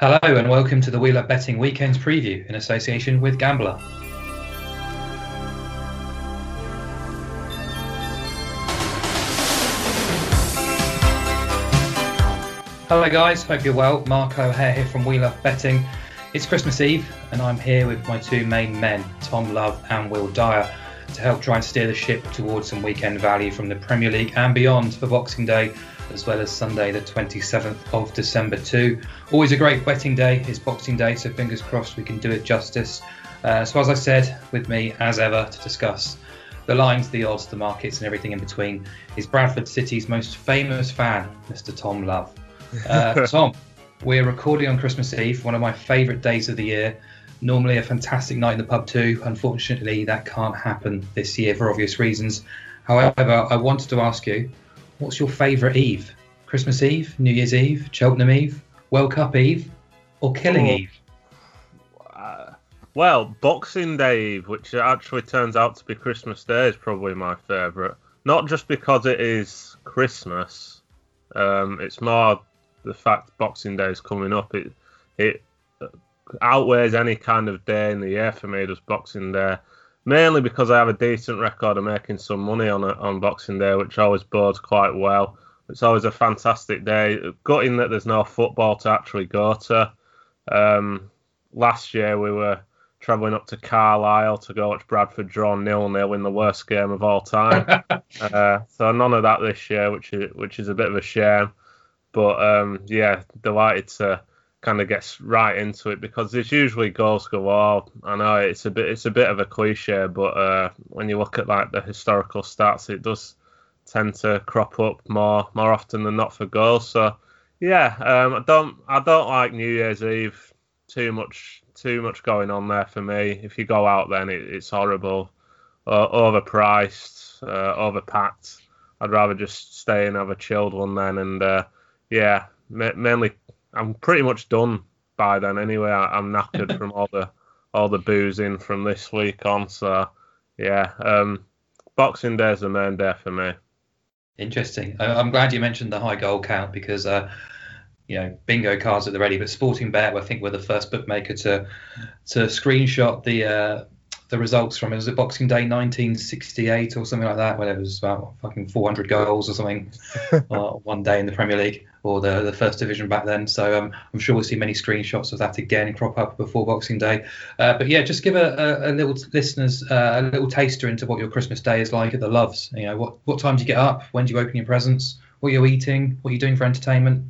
Hello and welcome to the Love Betting Weekends preview in association with Gambler. Hello guys, hope you're well. Mark O'Hare here from Love Betting. It's Christmas Eve and I'm here with my two main men, Tom Love and Will Dyer, to help try and steer the ship towards some weekend value from the Premier League and beyond for Boxing Day as well as Sunday, the 27th of December, too. Always a great betting day is Boxing Day, so fingers crossed we can do it justice. Uh, so, as I said, with me as ever to discuss the lines, the odds, the markets, and everything in between is Bradford City's most famous fan, Mr. Tom Love. Uh, Tom, we're recording on Christmas Eve, one of my favourite days of the year. Normally a fantastic night in the pub too. Unfortunately, that can't happen this year for obvious reasons. However, I wanted to ask you, What's your favourite Eve? Christmas Eve, New Year's Eve, Cheltenham Eve, World Cup Eve, or Killing oh. Eve? Uh, well, Boxing Day Eve, which actually turns out to be Christmas Day, is probably my favourite. Not just because it is Christmas, um, it's more the fact Boxing Day is coming up. It it outweighs any kind of day in the year for me. Does Boxing Day mainly because I have a decent record of making some money on a, on Boxing Day, which always bodes quite well. It's always a fantastic day. Gutting that there's no football to actually go to. Um, last year we were travelling up to Carlisle to go watch Bradford draw nil nil in the worst game of all time. uh, so none of that this year, which is which is a bit of a shame. But um, yeah, delighted to kind of gets right into it because there's usually goals go galore. I know it's a bit it's a bit of a cliche, but uh, when you look at like the historical stats, it does tend to crop up more more often than not for goals. So yeah, um, I don't I don't like New Year's Eve too much too much going on there for me. If you go out then it, it's horrible, uh, overpriced, uh, overpacked. I'd rather just stay and have a chilled one then. And uh, yeah, mainly I'm pretty much done by then anyway. I, am knackered from all the all the boozing from this week on. So yeah, um, Boxing Day is the main day for me. Interesting. I'm glad you mentioned the high goal count because uh, you know bingo cards at the ready, but Sporting Bet I think were the first bookmaker to to screenshot the uh, the results from it was it Boxing Day 1968 or something like that, when it was about fucking 400 goals or something uh, one day in the Premier League or the the first division back then. So um, I'm sure we'll see many screenshots of that again crop up before Boxing Day. Uh, but yeah, just give a, a, a little listeners uh, a little taster into what your Christmas day is like at the Loves. You know, what what time do you get up? When do you open your presents? What are you eating? What are you doing for entertainment?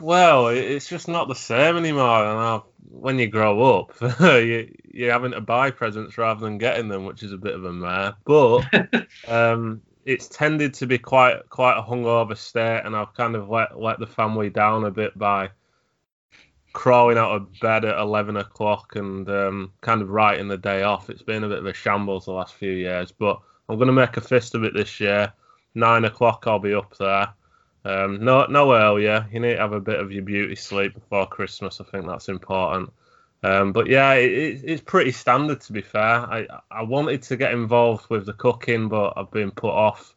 Well, it's just not the same anymore. And when you grow up, you, you're having to buy presents rather than getting them, which is a bit of a mare. But um, it's tended to be quite quite a hungover state, and I've kind of let let the family down a bit by crawling out of bed at 11 o'clock and um, kind of writing the day off. It's been a bit of a shambles the last few years, but I'm going to make a fist of it this year. Nine o'clock, I'll be up there. Um, no, no earlier. You need to have a bit of your beauty sleep before Christmas. I think that's important. Um, but yeah, it, it's pretty standard to be fair. I I wanted to get involved with the cooking, but I've been put off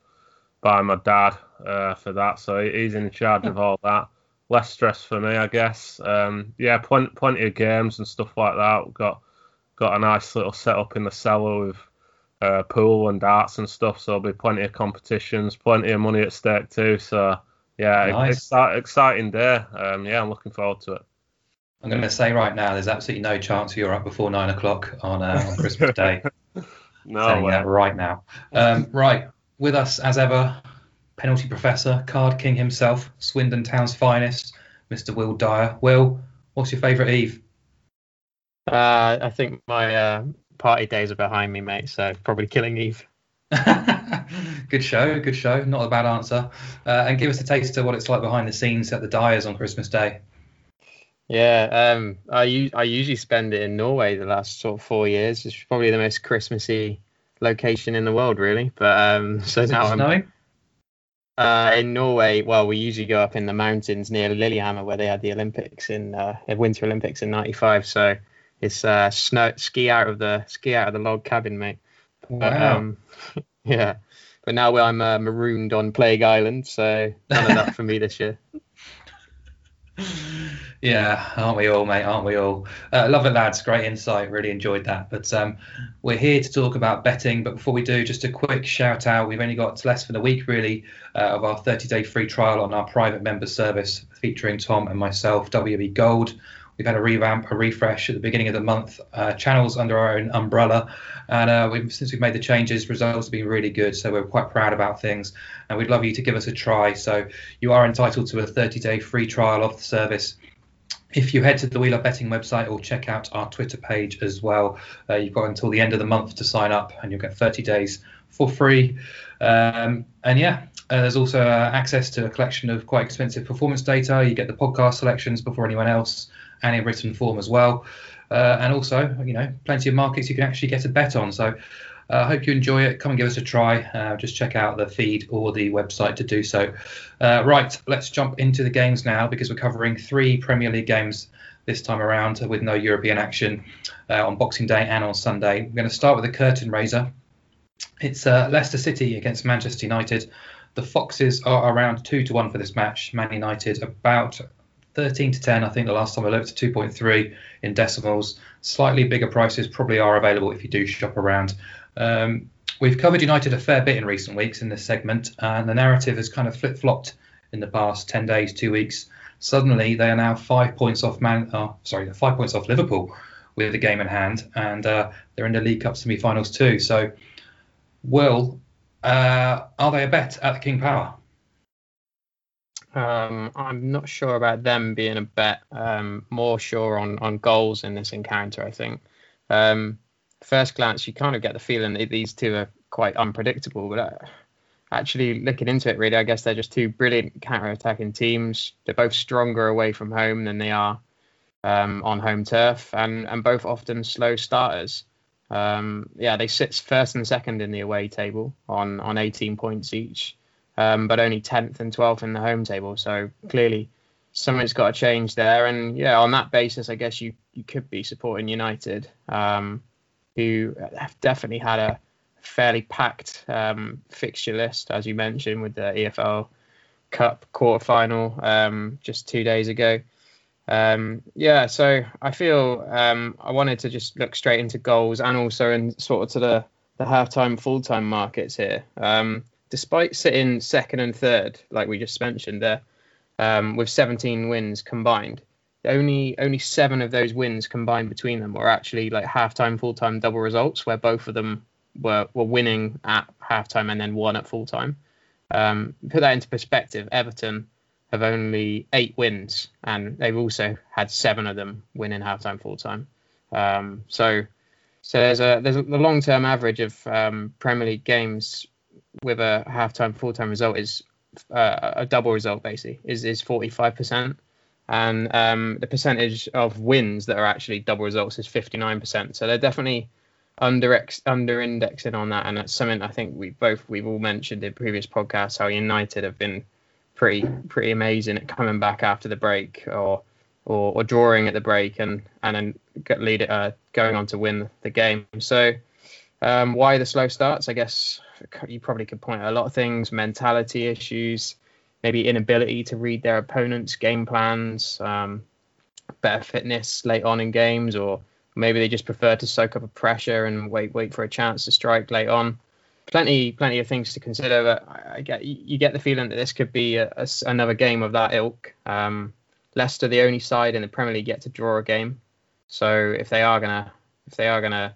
by my dad uh, for that, so he's in charge of all that. Less stress for me, I guess. Um, yeah, plenty, plenty of games and stuff like that. We've got got a nice little setup in the cellar with uh, pool and darts and stuff. So there'll be plenty of competitions, plenty of money at stake too. So yeah, nice. exciting day. Um, yeah, I'm looking forward to it. I'm going to say right now, there's absolutely no chance you're up before nine o'clock on, uh, on Christmas Day. no, saying that right now. Um, right, with us as ever, penalty professor, card king himself, Swindon Town's finest, Mr. Will Dyer. Will, what's your favourite Eve? Uh, I think my uh, party days are behind me, mate. So probably Killing Eve. good show, good show. Not a bad answer. Uh, and give us a taste of what it's like behind the scenes at the Dyers on Christmas Day. Yeah, um, I I usually spend it in Norway the last sort of four years. It's probably the most Christmassy location in the world, really. But um, so Is now I'm uh, in Norway. Well, we usually go up in the mountains near Lillehammer, where they had the Olympics in uh, Winter Olympics in '95. So it's uh, snow ski out of the ski out of the log cabin, mate. Wow. But, um, yeah, but now I'm uh, marooned on Plague Island, so none of that for me this year. Yeah, aren't we all, mate? Aren't we all? Uh, love it, lads. Great insight. Really enjoyed that. But um, we're here to talk about betting. But before we do, just a quick shout out. We've only got less than a week, really, uh, of our 30 day free trial on our private member service featuring Tom and myself, WB Gold. We've had a revamp, a refresh at the beginning of the month. Uh, channels under our own umbrella, and uh, we've, since we've made the changes, results have been really good. So we're quite proud about things, and we'd love you to give us a try. So you are entitled to a 30-day free trial of the service. If you head to the We Love Betting website or check out our Twitter page as well, uh, you've got until the end of the month to sign up, and you'll get 30 days for free. Um, and yeah, uh, there's also uh, access to a collection of quite expensive performance data. You get the podcast selections before anyone else and in written form as well. Uh, and also, you know, plenty of markets you can actually get a bet on. So I uh, hope you enjoy it. Come and give us a try. Uh, just check out the feed or the website to do so. Uh, right, let's jump into the games now because we're covering three Premier League games this time around with no European action uh, on Boxing Day and on Sunday. We're going to start with the curtain raiser. It's uh, Leicester City against Manchester United. The Foxes are around two to one for this match. Man United about 13 to 10, I think the last time I looked, 2.3 in decimals. Slightly bigger prices probably are available if you do shop around. Um, we've covered United a fair bit in recent weeks in this segment, and the narrative has kind of flip flopped in the past 10 days, two weeks. Suddenly, they are now five points off Man. Oh, sorry, five points off Liverpool with the game in hand, and uh, they're in the League Cup semi-finals too. So, Will, uh, are they a bet at the King Power? Um, I'm not sure about them being a bet. Um, more sure on on goals in this encounter. I think. Um, first glance, you kind of get the feeling that these two are quite unpredictable, but uh, actually looking into it, really, I guess they're just two brilliant counter-attacking teams. They're both stronger away from home than they are um, on home turf, and and both often slow starters. Um, yeah, they sit first and second in the away table on on 18 points each um, but only 10th and 12th in the home table. So clearly something's got to change there. And yeah, on that basis, I guess you, you could be supporting United, um, who have definitely had a fairly packed um, fixture list, as you mentioned, with the EFL Cup quarterfinal um, just two days ago. Um, yeah, so I feel um, I wanted to just look straight into goals and also in sort of to the the half-time, full-time markets here. Um, despite sitting second and third, like we just mentioned there, um, with 17 wins combined, only only seven of those wins combined between them were actually like halftime, full time double results, where both of them were were winning at halftime and then won at full time. Um, put that into perspective, Everton have only eight wins, and they've also had seven of them winning halftime, full time. Um, so, so there's a there's a, the long term average of um, Premier League games with a half-time, full-time result is uh, a double result basically is is 45%, and um, the percentage of wins that are actually double results is 59%. So they're definitely under under indexing on that, and that's something I think we both we've all mentioned in previous podcasts how United have been pretty pretty amazing at coming back after the break or or, or drawing at the break and and then lead uh, going on to win the game. So um, why the slow starts? I guess you probably could point at a lot of things mentality issues, maybe inability to read their opponent's game plans, um, better fitness late on in games, or maybe they just prefer to soak up a pressure and wait wait for a chance to strike late on. Plenty plenty of things to consider, but I get you get the feeling that this could be a, a, another game of that ilk. Um, Leicester, the only side in the Premier League yet to draw a game, so if they are gonna if they are gonna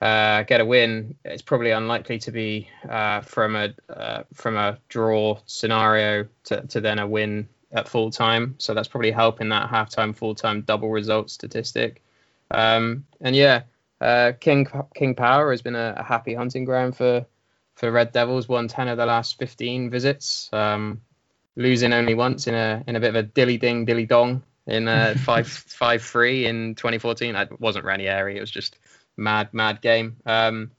uh, get a win, it's probably unlikely to be uh, from a uh, from a draw scenario to, to then a win at full time. So that's probably helping that halftime full time double result statistic. Um, and yeah, uh, King King Power has been a, a, happy hunting ground for for Red Devils. Won ten of the last fifteen visits, um, losing only once in a in a bit of a dilly ding dilly dong in uh, five five three in 2014. It wasn't Ranieri. It was just mad, mad game. Um,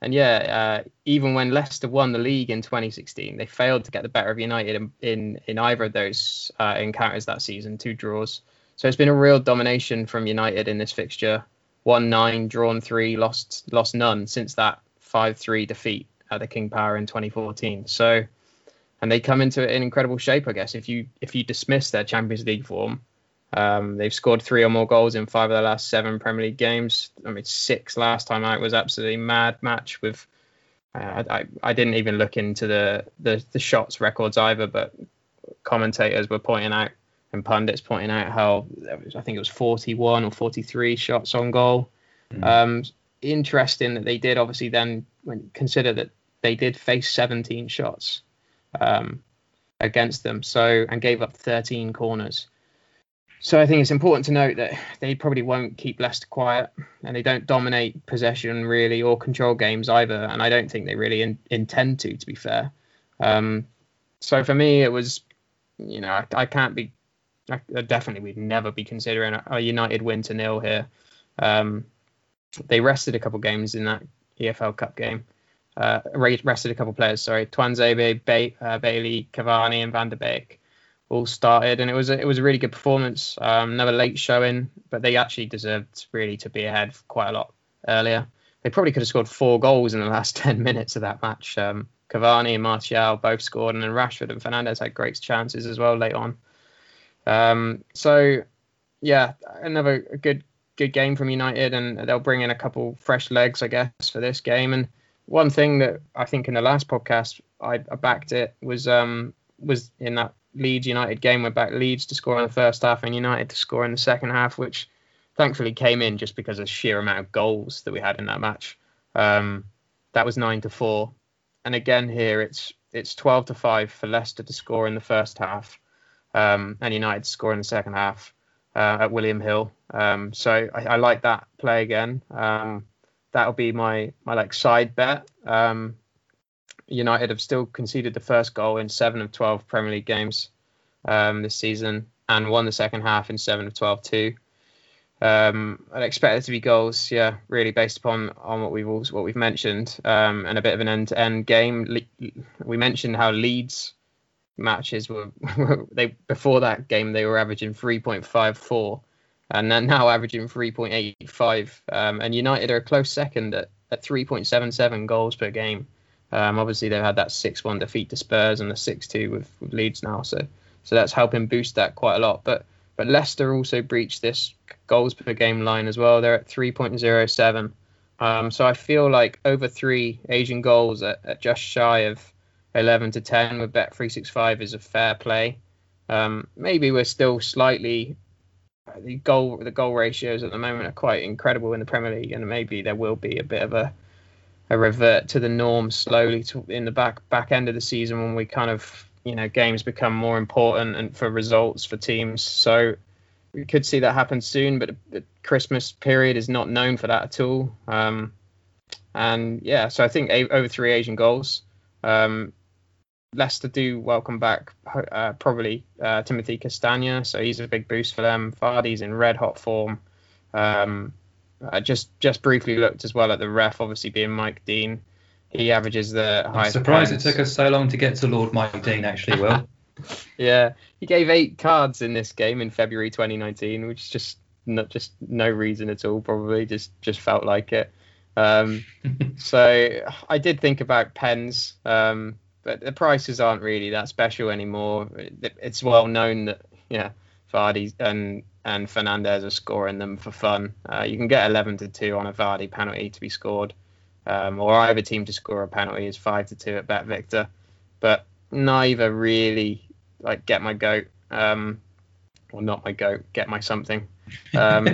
and yeah, uh, even when Leicester won the league in 2016, they failed to get the better of United in in, in either of those uh, encounters that season, two draws. So it's been a real domination from United in this fixture. Won nine, drawn three, lost lost none since that five three defeat at the King Power in 2014. So, and they come into it in incredible shape, I guess. If you if you dismiss their Champions League form, Um, they've scored three or more goals in five of their last seven Premier League games. I mean, six last time out was absolutely mad match with. Uh, I, I didn't even look into the, the, the shots records either, but commentators were pointing out and pundits pointing out how I think it was 41 or 43 shots on goal. Mm. Um, interesting that they did obviously then when consider that they did face 17 shots um, against them, so and gave up 13 corners. So I think it's important to note that they probably won't keep Leicester quiet, and they don't dominate possession really or control games either. And I don't think they really in, intend to, to be fair. Um, so for me, it was, you know, I, I can't be, I, definitely we'd never be considering a, a United win to nil here. Um, they rested a couple games in that EFL Cup game. Uh, rested a couple players, sorry, Tuanzebe, ba- uh, Bailly, Cavani, and Van der Beek all started, and it was a, it was a really good performance. Um, another late showing, but they actually deserved really to be ahead quite a lot earlier. They probably could have scored four goals in the last ten minutes of that match. Um, Cavani and Martial both scored, and then Rashford and Fernandes had great chances as well late on. Um, so yeah, another good good game from United, and they'll bring in a couple fresh legs, I guess, for this game. And one thing that I think in the last podcast I, I backed it was um, was in that Leeds United game went back Leeds to score in the first half and United to score in the second half, which thankfully came in just because of sheer amount of goals that we had in that match. Um, that was nine to four, and again here it's it's twelve to five for Leicester to score in the first half, um, and United to score in the second half uh, at William Hill. Um, so I, I, like that play again. Um, that'll be my my like side bet. Um, United have still conceded the first goal in seven of 12 Premier League games um, this season and won the second half in seven of 12 too. Um, I'd expect there to be goals, yeah, really based upon on what we've also, what we've mentioned, um, and a bit of an end-to-end game. We mentioned how Leeds matches were, they before that game they were averaging 3.54, and then now averaging 3.85. Um, and United are a close second at, at 3.77 goals per game. Um, obviously, they've had that 6-1 defeat to Spurs and the 6-2 with, with Leeds now, so so that's helping boost that quite a lot. But but Leicester also breached this goals per game line as well. They're at 3.07. Um, so I feel like over three Asian goals at, at, just shy of 11 to 10 with Bet365 is a fair play. Um, maybe we're still slightly the goal the goal ratios at the moment are quite incredible in the Premier League, and maybe there will be a bit of a revert to the norm slowly to, in the back back end of the season when we kind of you know games become more important and for results for teams. So we could see that happen soon, but the Christmas period is not known for that at all. Um, and yeah, so I think a, over three Asian goals. Um, Leicester do welcome back uh, probably uh, Timothy Castagna, so he's a big boost for them. Vardy's in red hot form. Um, I just just briefly looked as well at the ref, obviously being Mike Dean. He averages the I'm surprised points. it took us so long to get to Lord Mike Dean. Actually, Will. yeah, he gave eight cards in this game in February 2019, which is just not just no reason at all. Probably just just felt like it. Um, so I did think about pens, um, but the prices aren't really that special anymore. It's well known that yeah, Vardy and and Fernandes are scoring them for fun. Uh, you can get 11 to 2 on a Vardy penalty to be scored, um, or either team to score a penalty is 5 to 2 at Bet Victor. But neither really like get my goat, um, or not my goat, get my something. Um,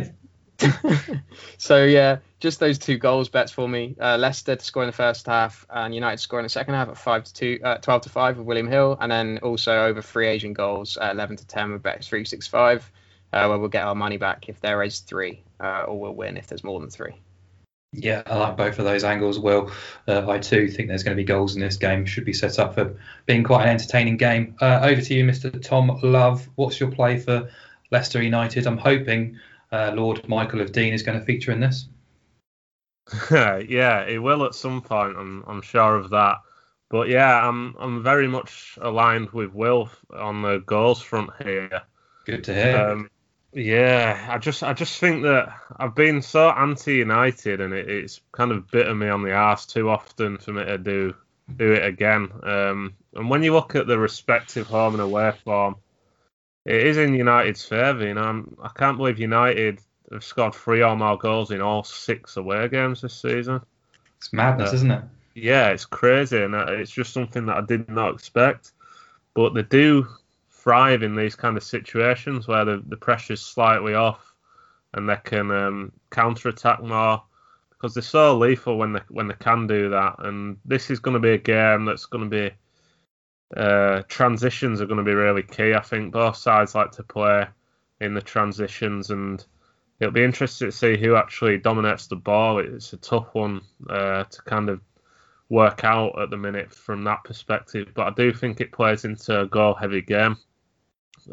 so yeah, just those two goals bets for me. Uh, Leicester to score in the first half, and United to score in the second half at five to two, uh, 12 to five with William Hill, and then also over three Asian goals at 11 to 10 with Bet three six five uh, where we'll get our money back if there is three, uh, or we'll win if there's more than three. Yeah, I like both of those angles. Will uh, I too think there's going to be goals in this game. Should be set up for being quite an entertaining game. Uh, over to you, Mr. Tom Love. What's your play for Leicester United? I'm hoping uh, Lord Michael of Dean is going to feature in this. yeah, it will at some point. I'm I'm sure of that. But yeah, I'm I'm very much aligned with Will on the goals front here. Good to hear. Um, yeah, I just I just think that I've been so anti-United, and it, it's kind of bitten me on the ass too often for me to do do it again. Um, and when you look at the respective home and away form, it is in United's favour. You know, I'm, I can not believe United have scored three or more goals in all six away games this season. It's madness, uh, isn't it? Yeah, it's crazy, and uh, it's just something that I did not expect. But they do thrive in these kind of situations where the, the pressure's slightly off, and they can um, counter attack more because they're so lethal when they when they can do that. And this is going to be a game that's going to be uh, transitions are going to be really key. I think both sides like to play in the transitions, and it'll be interesting to see who actually dominates the ball. It's a tough one uh, to kind of work out at the minute from that perspective, but I do think it plays into a goal-heavy game.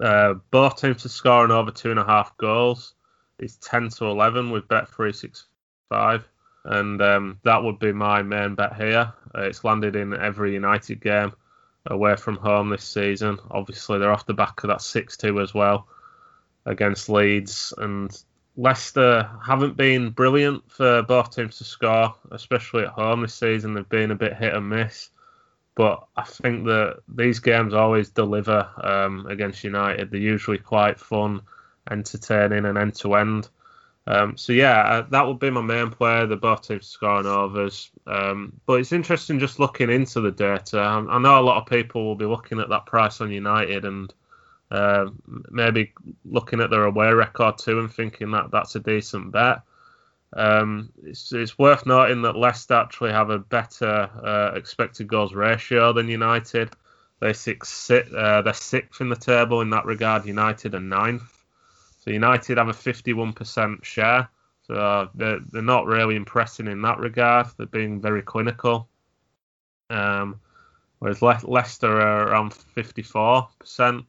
Uh, both teams to scoring over two and a half goals is 10 to 11 with bet 365 and um, that would be my main bet here. Uh, it's landed in every United game away from home this season. Obviously, they're off the back of that 6 2 as well against Leeds. And Leicester haven't been brilliant for both teams to score, especially at home this season. They've been a bit hit and miss. But I think that these games always deliver um, against United. They're usually quite fun, entertaining, and end to end. Um, so yeah, uh, that would be my main player. The both teams scoring overs. Um, but it's interesting just looking into the data. I, I, know a lot of people will be looking at that price on United and uh, maybe looking at their away record too and thinking that that's a decent bet. Um, it's, it's, worth noting that Leicester actually have a better uh, expected goals ratio than United. They're six, uh, they're sixth in the table in that regard. United are ninth. So United have a 51% share. So uh, they're, they're not really impressing in that regard. They're being very clinical. Um, whereas Le- Leicester are around 54%.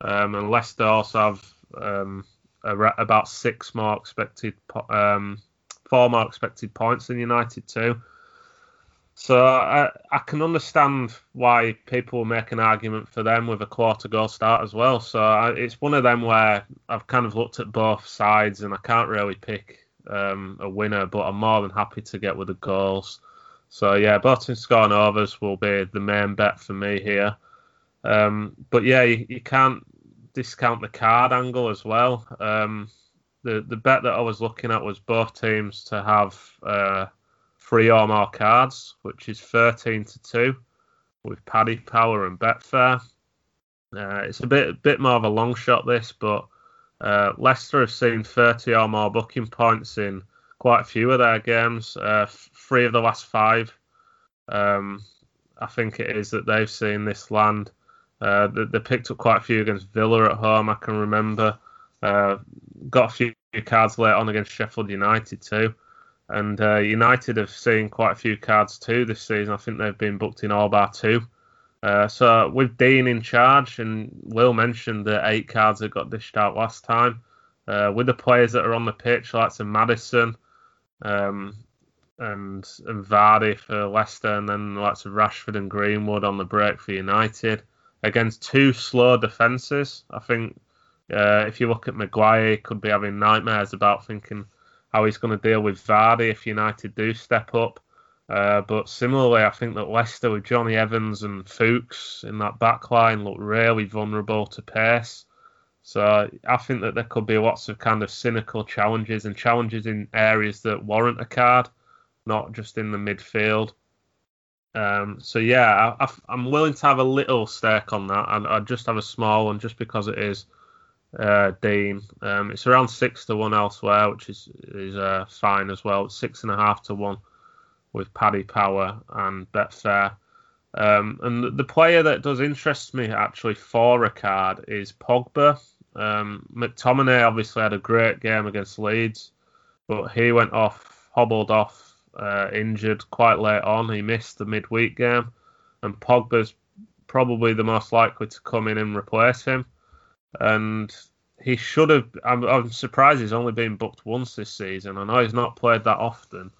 Um, and Leicester also have um, about six more expected, um, four more expected points than United too. So I, I can understand why people make an argument for them with a quarter goal start as well. So I, it's one of them where I've kind of looked at both sides and I can't really pick um, a winner, but I'm more than happy to get with the goals. So yeah, both teams scoring overs will be the main bet for me here. Um, but yeah, you, you, can't discount the card angle as well. Um, the bet that I was looking at was both teams to have. Uh, three or more cards, which is 13 to 2 with Paddy Power and Betfair. Uh, it's a bit bit more of a long shot this, but uh, Leicester have seen 30 or more booking points in quite a few of their games. Uh, three of the last five, um, I think it is that they've seen this land. Uh, they, they, picked up quite a few against Villa at home. I can remember. Uh, got a few cards late on against Sheffield United too. And uh, United have seen quite a few cards too this season. I think they've been booked in all bar two. Uh, so with Dean in charge, and Will mentioned the eight cards that got dished out last time, uh, with the players that are on the pitch, like some Maddison um, and and Vardy for Leicester, and then lots of Rashford and Greenwood on the break for United against two slow defences. I think uh, if you look at Maguire, could be having nightmares about thinking how he's going to deal with Vardy if United do step up. Uh, but similarly, I think that Leicester with Jonny Evans and Fuchs in that back line look really vulnerable to pace. So I think that there could be lots of kind of cynical challenges and challenges in areas that warrant a card, not just in the midfield. Um, so yeah, I, am willing to have a little stake on that, and I just have a small one just because it is uh, Dean. Um, it's around six to one elsewhere, which is is uh, fine as well. It's six and a half to one with Paddy Power and Betfair. Um, and the, player that does interest me actually for a card is Pogba. Um, McTominay obviously had a great game against Leeds, but he went off, hobbled off, uh, injured quite late on. He missed the midweek game, and Pogba's probably the most likely to come in and replace him and he should have. I'm, I'm, surprised he's only been booked once this season. I know he's not played that often,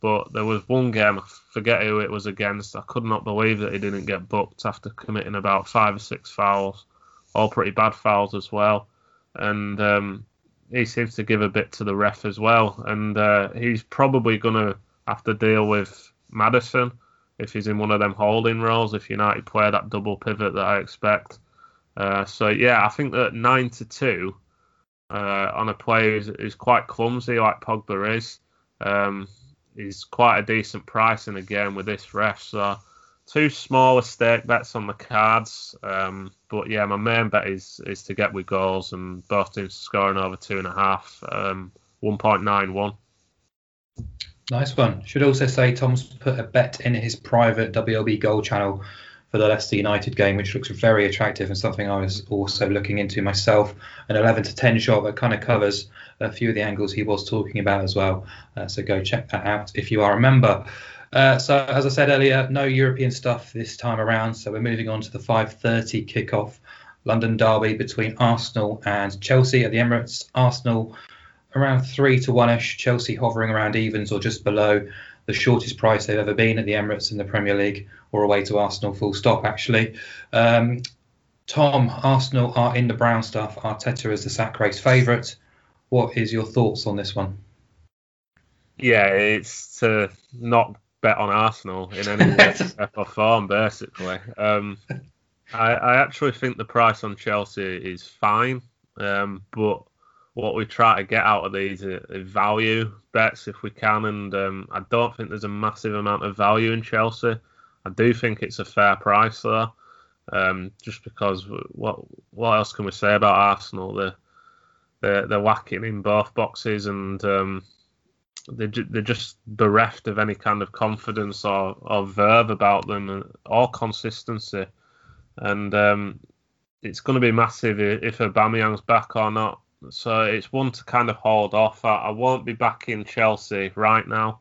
but there was one game. I forget who it was against. I could not believe that he didn't get booked after committing about five or six fouls, all pretty bad fouls as well. And um, he seems to give a bit to the ref as well. And uh, he's probably going to have to deal with Maddison if he's in one of them holding roles. If United play that double pivot that I expect Uh, so yeah, I think that nine to two uh, on a player is, is quite clumsy, like Pogba is, um, is quite a decent price in a game with this ref. So two smaller stake bets on the cards. Um, but yeah, my main bet is is to get with goals and both teams scoring over two and a half, um, 1.91. Nice one. Should also say Tom's put a bet in his private WLB Gold channel for the Leicester United game, which looks very attractive and something I was also looking into myself. An 11 to 10 shot that kind of covers a few of the angles he was talking about as well. Uh, so go check that out if you are a member. Uh, so as I said earlier, no European stuff this time around. So we're moving on to the 5:30 kickoff London derby between Arsenal and Chelsea at the Emirates. Arsenal around three to one ish. Chelsea hovering around evens or just below the shortest price they've ever been at the Emirates in the Premier League, or away to Arsenal. Full stop. Actually, um, Tom, Arsenal are in the brown stuff. Arteta is the sack race favourite. What is your thoughts on this one? Yeah, it's to not bet on Arsenal in any way, or form, basically. Um, I, I, actually think the price on Chelsea is fine, um, but what we try to get out of these is value bets if we can, and um, I don't think there's a massive amount of value in Chelsea. I do think it's a fair price though, um, just because what what else can we say about Arsenal? They're they're, they're whacking in both boxes and um, they're, they're just bereft of any kind of confidence or, or verve about them or consistency. And um, it's going to be massive if Aubameyang's back or not. So it's one to kind of hold off. I, I won't be back in Chelsea right now.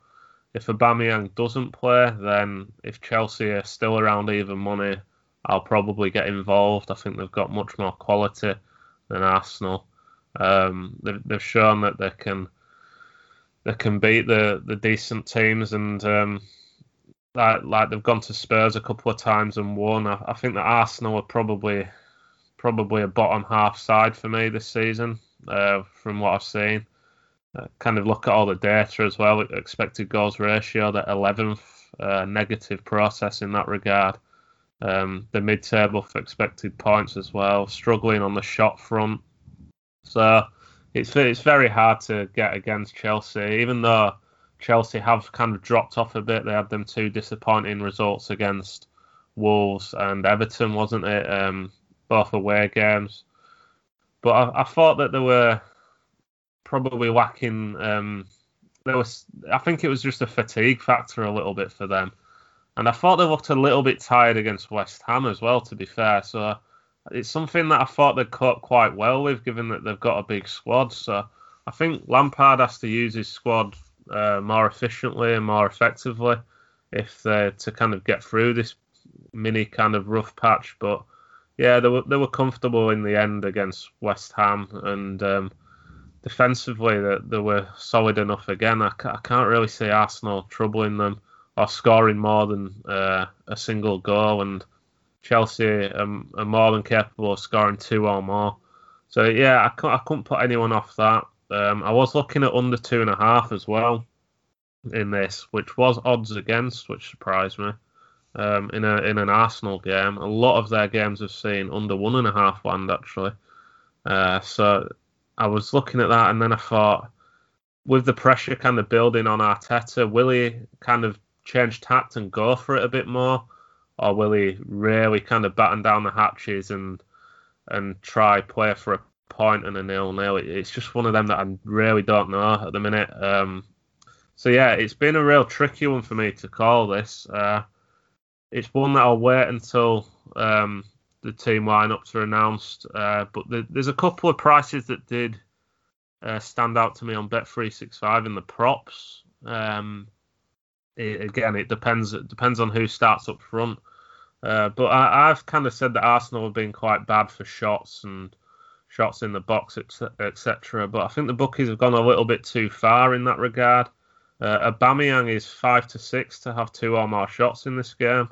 If Aubameyang doesn't play, then if Chelsea are still around even money, I'll probably get involved. I think they've got much more quality than Arsenal. Um, they've, they've shown that they can they can beat the the decent teams and um, like, like they've gone to Spurs a couple of times and won. I, I, think that Arsenal are probably probably a bottom half side for me this season uh, from what I've seen. Uh, kind of look at all the data as well. Expected goals ratio, the 11th uh, negative process in that regard. Um, the mid-table for expected points as well. Struggling on the shot front. So it's it's very hard to get against Chelsea, even though Chelsea have kind of dropped off a bit. They had them two disappointing results against Wolves and Everton, wasn't it? Um, both away games. But I, I, thought that they were probably lacking. Um, there was, I think it was just a fatigue factor a little bit for them, and I thought they looked a little bit tired against West Ham as well. To be fair, so it's something that I thought they'd quite well with, given that they've got a big squad. So I think Lampard has to use his squad uh, more efficiently and more effectively if they to kind of get through this mini kind of rough patch. But yeah, they were they were comfortable in the end against West Ham, and um, defensively they, they were solid enough again. I, I can't really see Arsenal troubling them or scoring more than uh, a single goal and Chelsea um, are more than capable of scoring two or more. So yeah, I couldn't put anyone off that. Um, I was looking at under two and a half as well in this, which was odds against, which surprised me. Um, in a in an Arsenal game, a lot of their games have seen under one and a half land actually. Uh, so I was looking at that, and then I thought, with the pressure kind of building on Arteta, will he kind of change tact and go for it a bit more? or will he really kind of batten down the hatches and and try play for a point and a nil nil? It's just one of them that I really don't know at the minute. Um, so yeah, it's been a real tricky one for me to call this. Uh, it's one that I'll wait until um, the team lineups are announced. Uh, but the, there's a couple of prices that did uh, stand out to me on Bet365 in the props. Um, it, again, it depends. It depends on who starts up front. Uh, but I, have kind of said that Arsenal have been quite bad for shots and shots in the box, etc. But I think the bookies have gone a little bit too far in that regard. Uh, Aubameyang is five to six to have two or more shots in this game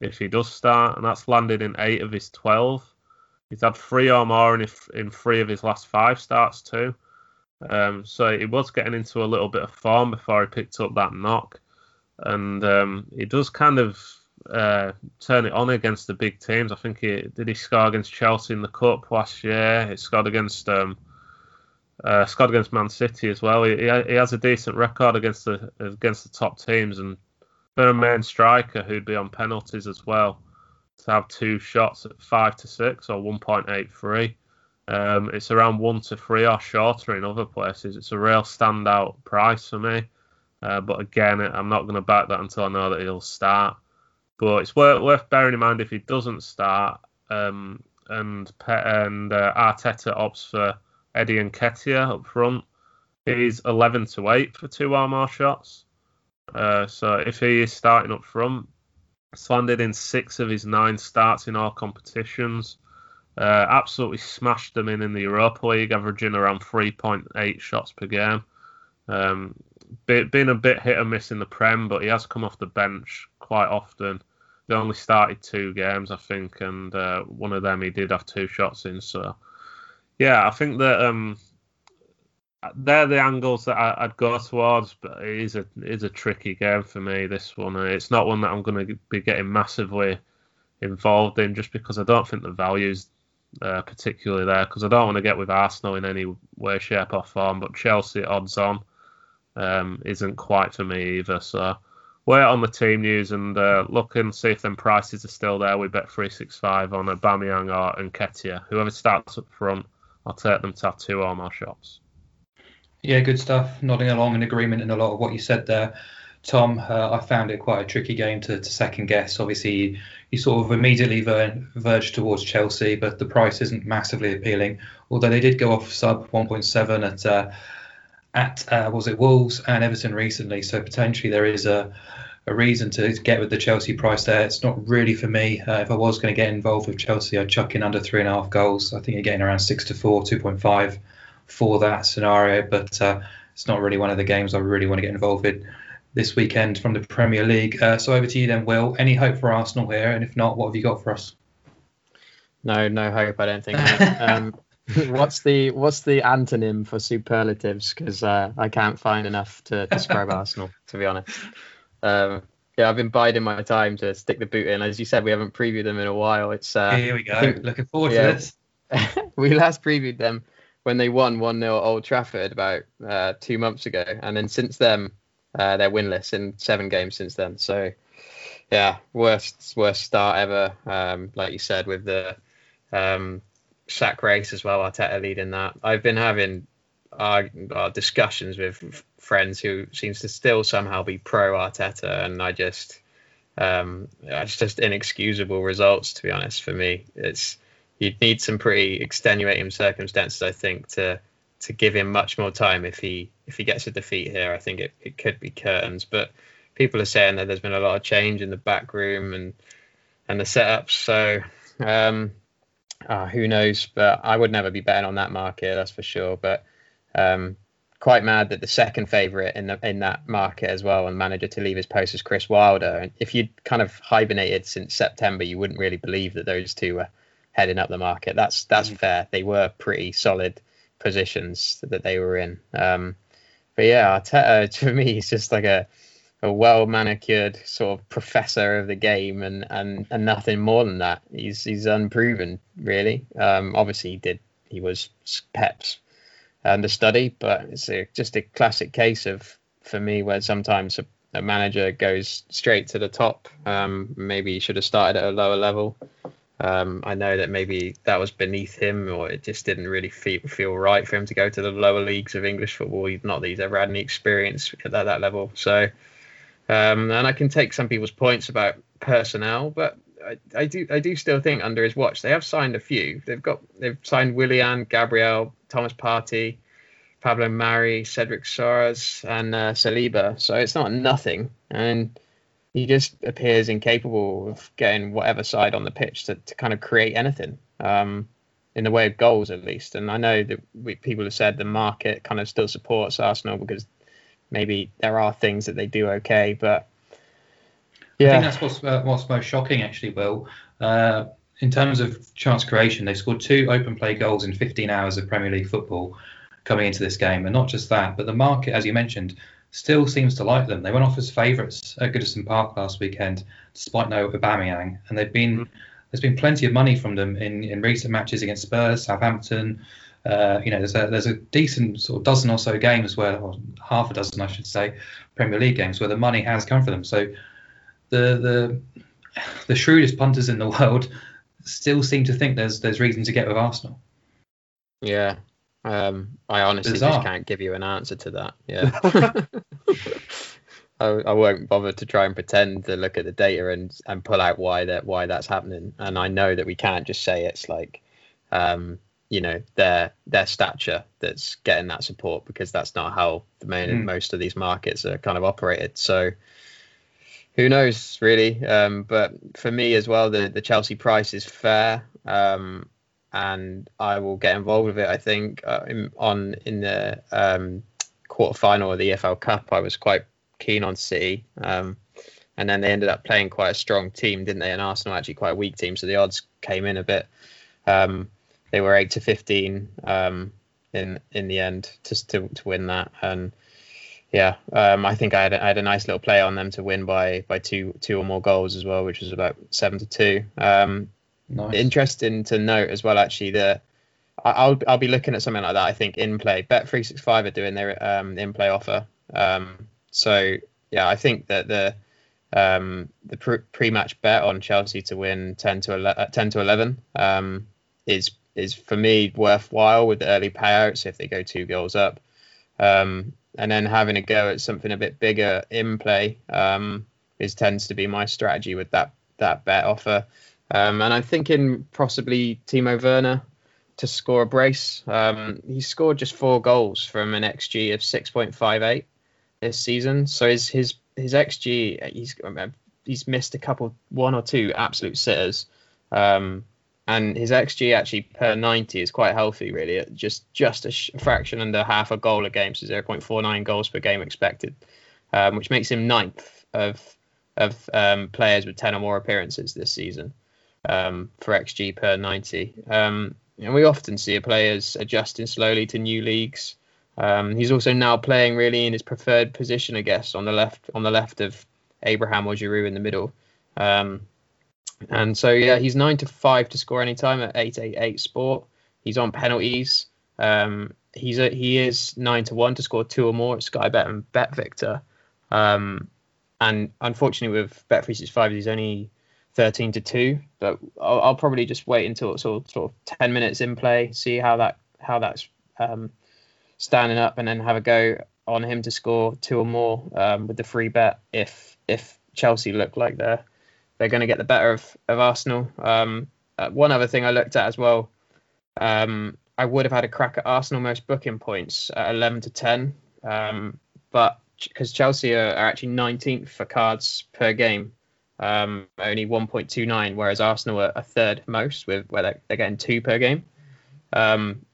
if he does start, and that's landed in eight of his twelve. He's had three or more in, in three of his last five starts too. Um, so he was getting into a little bit of form before he picked up that knock, and um, he does kind of uh, turn it on against the big teams. I think he did he score against Chelsea in the cup last year. He scored against um, uh, scored against Man City as well. He, he has a decent record against the against the top teams and for a main striker who'd be on penalties as well to have two shots at five to six or 1.83. Um, it's around one to three or shorter in other places. It's a real standout price for me. Uh, but again, I'm not going to back that until I know that he'll start. But it's worth, worth bearing in mind if he doesn't start um, and and uh, Arteta opts for Eddie Nketiah up front. He's 11 to 8 for two or more shots. Uh, so if he is starting up front, he's landed in six of his nine starts in all competitions. Uh, absolutely smashed them in in the Europa League, averaging around 3.8 shots per game. Um, been a bit hit and miss in the Prem, but he has come off the bench quite often. They only started two games, I think, and uh, one of them he did have two shots in. So, yeah, I think that um, they're the angles that I, would go towards, but it is a it is a tricky game for me. This one, it's not one that I'm going to be getting massively involved in, just because I don't think the value's uh, particularly there. Because I don't want to get with Arsenal in any way, shape, or form. But Chelsea odds on um, isn't quite for me either. So wait on the team news and uh, look and see if them prices are still there. We bet three six five on Aubameyang or Nketiah. Whoever starts up front, I'll take them to have two or more shots. Yeah, good stuff. Nodding along in agreement in a lot of what you said there, Tom. Uh, I found it quite a tricky game to, to second guess. Obviously, you, sort of immediately ver- verged towards Chelsea, but the price isn't massively appealing. Although they did go off sub 1.7 at uh, at uh, was it Wolves and Everton recently, so potentially there is a a reason to get with the Chelsea price there. It's not really for me. Uh, if I was going to get involved with Chelsea, I'd chuck in under three and a half goals. I think you're getting around six to four, 2.5 for that scenario, but uh, it's not really one of the games I really want to get involved in this weekend from the Premier League. Uh, so over to you then, Will. Any hope for Arsenal here? And if not, what have you got for us? No, no hope. I don't think. um, what's the what's the antonym for superlatives? Because uh, I can't find enough to describe Arsenal, to be honest. Um, yeah, I've been biding my time to stick the boot in. As you said, we haven't previewed them in a while. It's uh, here we go. Think, Looking forward yeah, to this. we last previewed them when they won 1 0 at Old Trafford about uh, two months ago. And then since then, uh, they're winless in seven games since then. So, yeah, worst worst start ever. Um, like you said, with the um, sack race as well, Arteta leading that. I've been having uh, discussions with friends who seems to still somehow be pro Arteta, and I just, um, it's just inexcusable results to be honest. For me, it's you'd need some pretty extenuating circumstances, I think, to to give him much more time if he if he gets a defeat here. I think it, it could be curtains, but people are saying that there's been a lot of change in the back room and and the setups. So um, uh, who knows? But I would never be betting on that market, that's for sure. But um, quite mad that the second favourite in the, in that market as well and manager to leave his post is Chris Wilder. And if you'd kind of hibernated since September, you wouldn't really believe that those two were heading up the market. That's that's mm. fair. They were pretty solid positions that they were in. Um, but yeah, Arteta to me he's just like a a well manicured sort of professor of the game and, and, and nothing more than that. He's he's unproven really. Um, obviously he did he was Pep's understudy, but it's a, just a classic case of for me where sometimes a, a manager goes straight to the top. Um, maybe he should have started at a lower level. Um, I know that maybe that was beneath him, or it just didn't really feel, feel right for him to go to the lower leagues of English football. Not that he's ever had any experience at that, that level. So, um, and I can take some people's points about personnel, but I, I, do I do still think under his watch they have signed a few. They've got they've signed Willian, Gabriel, Thomas Partey, Pablo Mari, Cedric Soares, and uh, Saliba. So it's not nothing, and he just appears incapable of getting whatever side on the pitch to, to kind of create anything um, in the way of goals, at least. And I know that we, people have said the market kind of still supports Arsenal because maybe there are things that they do okay, but yeah, I think that's what's uh, what's most shocking, actually. Will uh, in terms of chance creation, they scored two open play goals in 15 hours of Premier League football coming into this game, and not just that, but the market, as you mentioned, still seems to like them. They went off as favourites at Goodison Park last weekend, despite no Aubameyang, and they've been mm-hmm. there's been plenty of money from them in, in recent matches against Spurs, Southampton. Uh, you know, there's a there's a decent sort of dozen or so games where, or half a dozen, I should say, Premier League games where the money has come for them. So the the the shrewdest punters in the world still seem to think there's there's reason to get with Arsenal. Yeah, um, I honestly Bizarre. just can't give you an answer to that. Yeah. I, I, won't bother to try and pretend to look at the data and, and pull out why that why that's happening. And I know that we can't just say it's like, um, you know, their their stature that's getting that support because that's not how the main mm. most of these markets are kind of operated. So who knows really? Um, but for me as well, the the Chelsea price is fair. Um, and I will get involved with it. I think uh, in, on in the um, quarter final of the EFL Cup, I was quite keen on City, um, and then they ended up playing quite a strong team, didn't they? And Arsenal actually quite a weak team, so the odds came in a bit. Um, they were eight to fifteen um, in in the end just to to win that, and yeah, um, I think I had, a, I had a nice little play on them to win by by two two or more goals as well, which was about seven to two. Um, Nice. Interesting to note as well, actually, that I'll I'll be looking at something like that. I think in play, Bet three six five are doing their um, in play offer. Um, so yeah, I think that the um, the pre match bet on Chelsea to win ten to 11, uh, 10 to eleven um, is is for me worthwhile with the early payouts if they go two goals up, um, and then having a go at something a bit bigger in play um, is tends to be my strategy with that that bet offer. Um, and I'm thinking possibly Timo Werner to score a brace. Um, he scored just four goals from an xG of 6.58 this season. So his his his xG he's he's missed a couple one or two absolute sitters. Um, and his xG actually per 90 is quite healthy, really. Just just a sh- fraction under half a goal a game, so 0.49 goals per game expected, um, which makes him ninth of of um, players with 10 or more appearances this season um, for xG per 90. Um, and we often see players adjusting slowly to new leagues. Um, he's also now playing really in his preferred position, I guess, on the left on the left of Abraham or Giroud in the middle. Um, and so yeah, he's nine to five to score any time at eight eight eight sport. He's on penalties. Um, he's a, he is nine to one to score two or more at Sky Bet and Bet Victor. Um, and unfortunately, with Bet three six five, he's only 13 to 2 but I'll, I'll, probably just wait until it's of, sort of 10 minutes in play see how that how that's um, standing up and then have a go on him to score two or more um, with the free bet if if Chelsea look like they're they're going to get the better of, of Arsenal um, uh, one other thing I looked at as well um, I would have had a crack at Arsenal most booking points at 11 to 10 um, but because Chelsea are, are actually 19th for cards per game um, only 1.29, whereas Arsenal are a third most, with where they're, they're getting two per game. Um,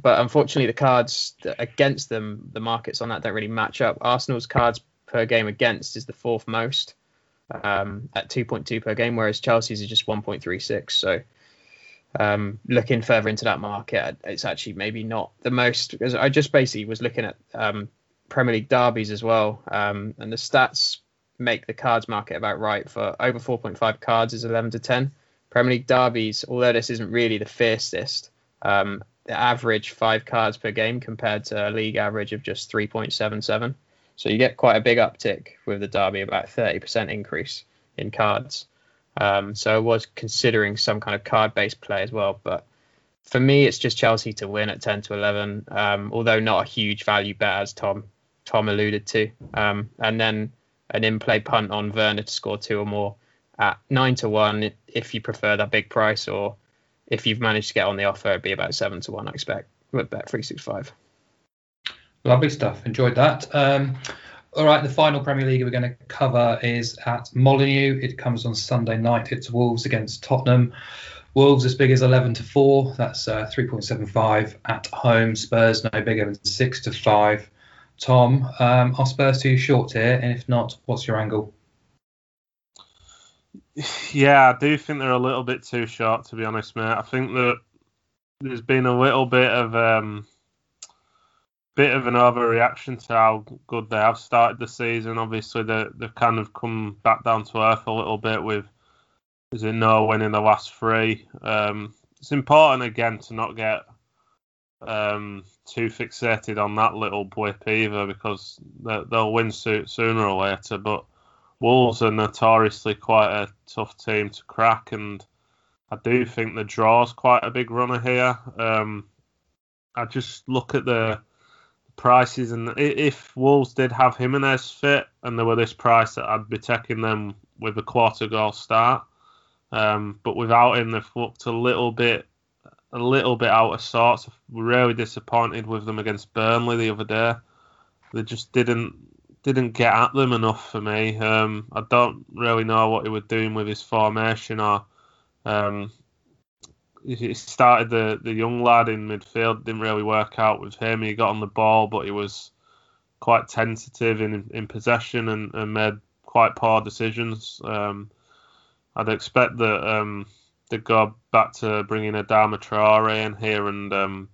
but unfortunately, the cards against them, the markets on that don't really match up. Arsenal's cards per game against is the fourth most um, at 2.2 per game, whereas Chelsea's is just 1.36. So um, looking further into that market, it's actually maybe not the most because I just basically was looking at um, Premier League derbies as well, um, and the stats make the cards market about right for over 4.5 cards is 11 to 10. Premier League derbies, although this isn't really the fiercest, um, the average five cards per game compared to a league average of just 3.77. So you get quite a big uptick with the derby, about 30% increase in cards. Um, so I was considering some kind of card-based play as well, but for me, it's just Chelsea to win at 10 to 11, um, although not a huge value bet as Tom Tom alluded to. Um, and then an in-play punt on Werner to score two or more at nine to one if you prefer that big price, or if you've managed to get on the offer, it'd be about seven to one. I expect with bet three six five. Lovely stuff. Enjoyed that. Um, all right, the final Premier League we're going to cover is at Molineux. It comes on Sunday night. It's Wolves against Tottenham. Wolves as big as 11 to 4. That's uh, 3.75 at home. Spurs no bigger than 6 to 5. Tom, um, are Spurs too short here? And if not, what's your angle? Yeah, I do think they're a little bit too short, to be honest, mate. I think that there's been a little bit of um, bit of an overreaction to how good they have started the season. Obviously, they, they've kind of come back down to earth a little bit with, is it no win in the last three. Um, it's important again to not get um, too fixated on that little blip either because they, will win so, sooner or later. But Wolves are notoriously quite a tough team to crack, and I do think the draw's quite a big runner here. Um, I just look at the prices, and if Wolves did have Jimenez fit and they were this price, that I'd be taking them with a quarter goal start. Um, but without him, they've looked a little bit, a little bit out of sorts. Really disappointed with them against Burnley the other day. They just didn't didn't get at them enough for me. Um, I don't really know what he was doing with his formation or um, he started the the young lad in midfield. Didn't really work out with him. He got on the ball, but he was quite tentative in in possession and, and made quite poor decisions. Um, I'd expect that um, they go back to bringing Adama Traore in here and um,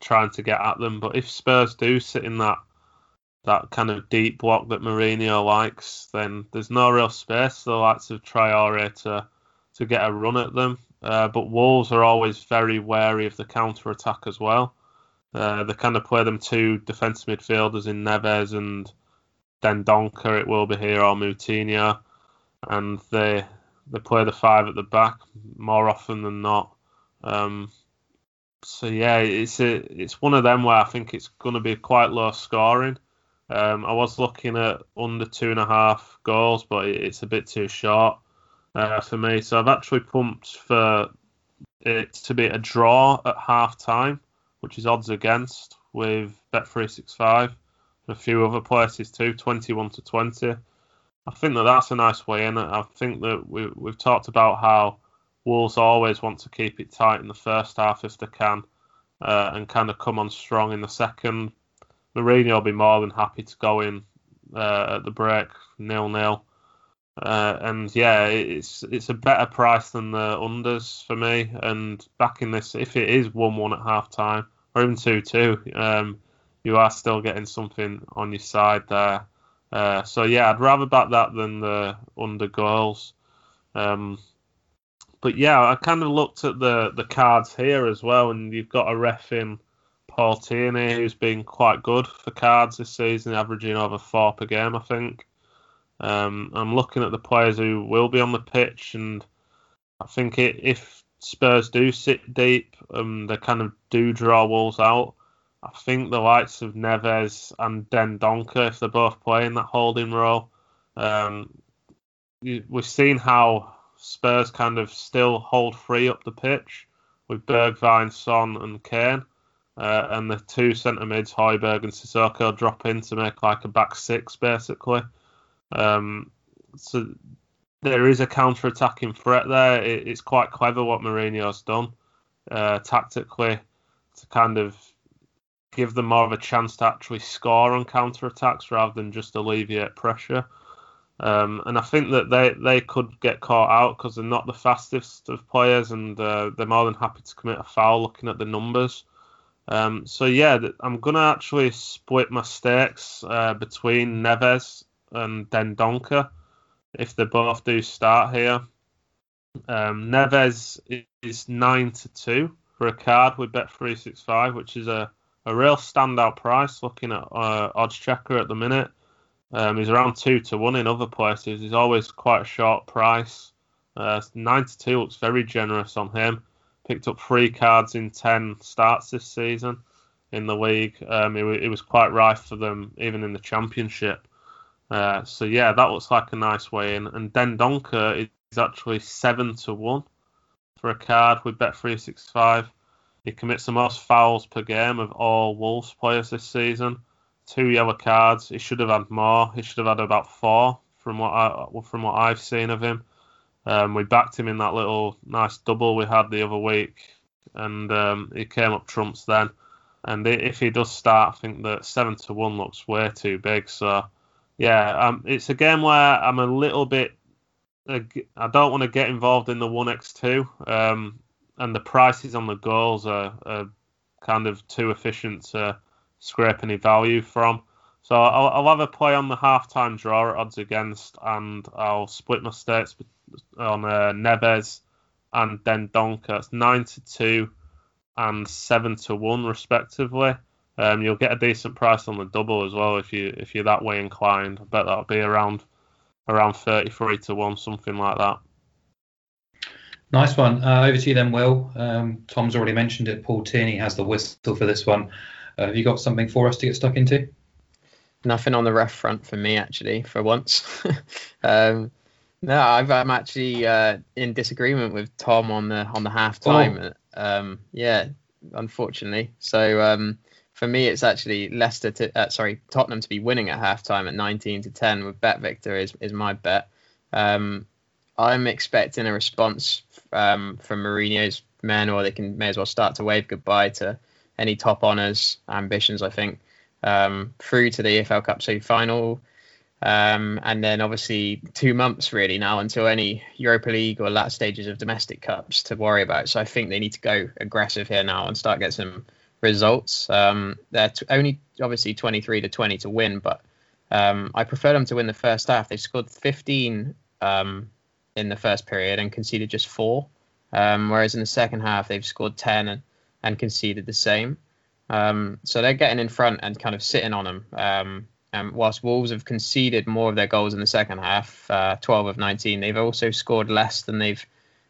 trying to get at them. But if Spurs do sit in that that kind of deep block that Mourinho likes, then there's no real space for the likes of Traore to to get a run at them. Uh, but Wolves are always very wary of the counter attack as well. Uh, they kind of play them two defensive midfielders in Neves and Dendoncker, it will be here, or Moutinho. And they they play the five at the back more often than not. Um, so yeah, it's a, it's one of them where I think it's going to be quite low scoring. Um, I was looking at under two and a half goals, but it's a bit too short uh, for me. So I've actually pumped for it to be a draw at half time, which is odds against with Bet365 and a few other places too, 21 to 20. I think that that's a nice way in. I think that we, we've talked about how Wolves always want to keep it tight in the first half if they can uh, and kind of come on strong in the second. Mourinho will be more than happy to go in uh, at the break nil nil uh, and yeah, it's it's a better price than the unders for me. And back in this, if it is one one at half time or even two two, um, you are still getting something on your side there. Uh, so yeah, I'd rather back that than the under goals. Um, but yeah, I kind of looked at the the cards here as well, and you've got a ref in Paul Tierney who's been quite good for cards this season, averaging over four per game, I think. Um, I'm looking at the players who will be on the pitch, and I think it, if Spurs do sit deep, um, they kind of do draw Wolves out. I think the likes of Neves and Dendoncker, if they're both playing that holding role, um, we've seen how Spurs kind of still hold free up the pitch with Bergwijn, Son, and Kane. Uh, and the two centre mids, Højbjerg and Sissoko, drop in to make like a back six basically. Um, so there is a counter-attacking threat there. It, it's quite clever what Mourinho's done uh, tactically to kind of give them more of a chance to actually score on counter-attacks rather than just alleviate pressure. Um, and I think that they, they could get caught out because they're not the fastest of players and uh, they're more than happy to commit a foul looking at the numbers. Um, so yeah, I'm gonna actually split my stakes uh, between Neves and Dendoncker if they both do start here. Um, Neves is nine to two for a card with Bet365, which is a, a real standout price. Looking at uh, odds checker at the minute, um, he's around two to one in other places. He's always quite a short price. Uh, nine to two looks very generous on him. Picked up three cards in ten starts this season in the league. Um, it was quite rife for them even in the championship. Uh, so yeah, that looks like a nice way in. And Dendoncker is actually seven to one for a card with Bet365. He commits the most fouls per game of all Wolves players this season. Two yellow cards. He should have had more. He should have had about four from what I from what I've seen of him. Um, we backed him in that little nice double we had the other week, and um, he came up trumps then. And if he does start, I think that seven to one looks way too big. So yeah, um, it's a game where I'm a little bit. I don't want to get involved in the one x two, um, and the prices on the goals are, are, kind of too efficient to scrape any value from. So I'll, I'll have a play on the half-time draw at odds against, and I'll split my stakes on uh, Neves and Dendoncker. It's nine to two and seven to one respectively. Um, you'll get a decent price on the double as well if you if you're that way inclined. I bet that'll be around around thirty three to one, something like that. Nice one. Uh, over to you then, Will. Um, Tom's already mentioned it. Paul Tierney has the whistle for this one. Uh, have you got something for us to get stuck into? Nothing on the ref front for me, actually, for once. um, no, i am actually uh, in disagreement with Tom on the on the half time. Oh. Um, yeah, unfortunately. So um, for me, it's actually Leicester to uh, sorry Tottenham to be winning at halftime at 19 to 10 with Bet Victor is is my bet. Um, I'm expecting a response um, from Mourinho's men, or they can may as well start to wave goodbye to any top honours ambitions. I think um, through to the EFL Cup semi final. Um, and then obviously two months really now until any Europa League or last stages of domestic cups to worry about. So I think they need to go aggressive here now and start getting some results. Um, they're t- only obviously 23 to 20 to win, but um, I prefer them to win the first half. They scored 15 um, in the first period and conceded just four, um, whereas in the second half they've scored 10 and, and conceded the same. Um, so they're getting in front and kind of sitting on them. Um, and whilst Wolves have conceded more of their goals in the second half, uh, 12 of 19, they've also scored less than they've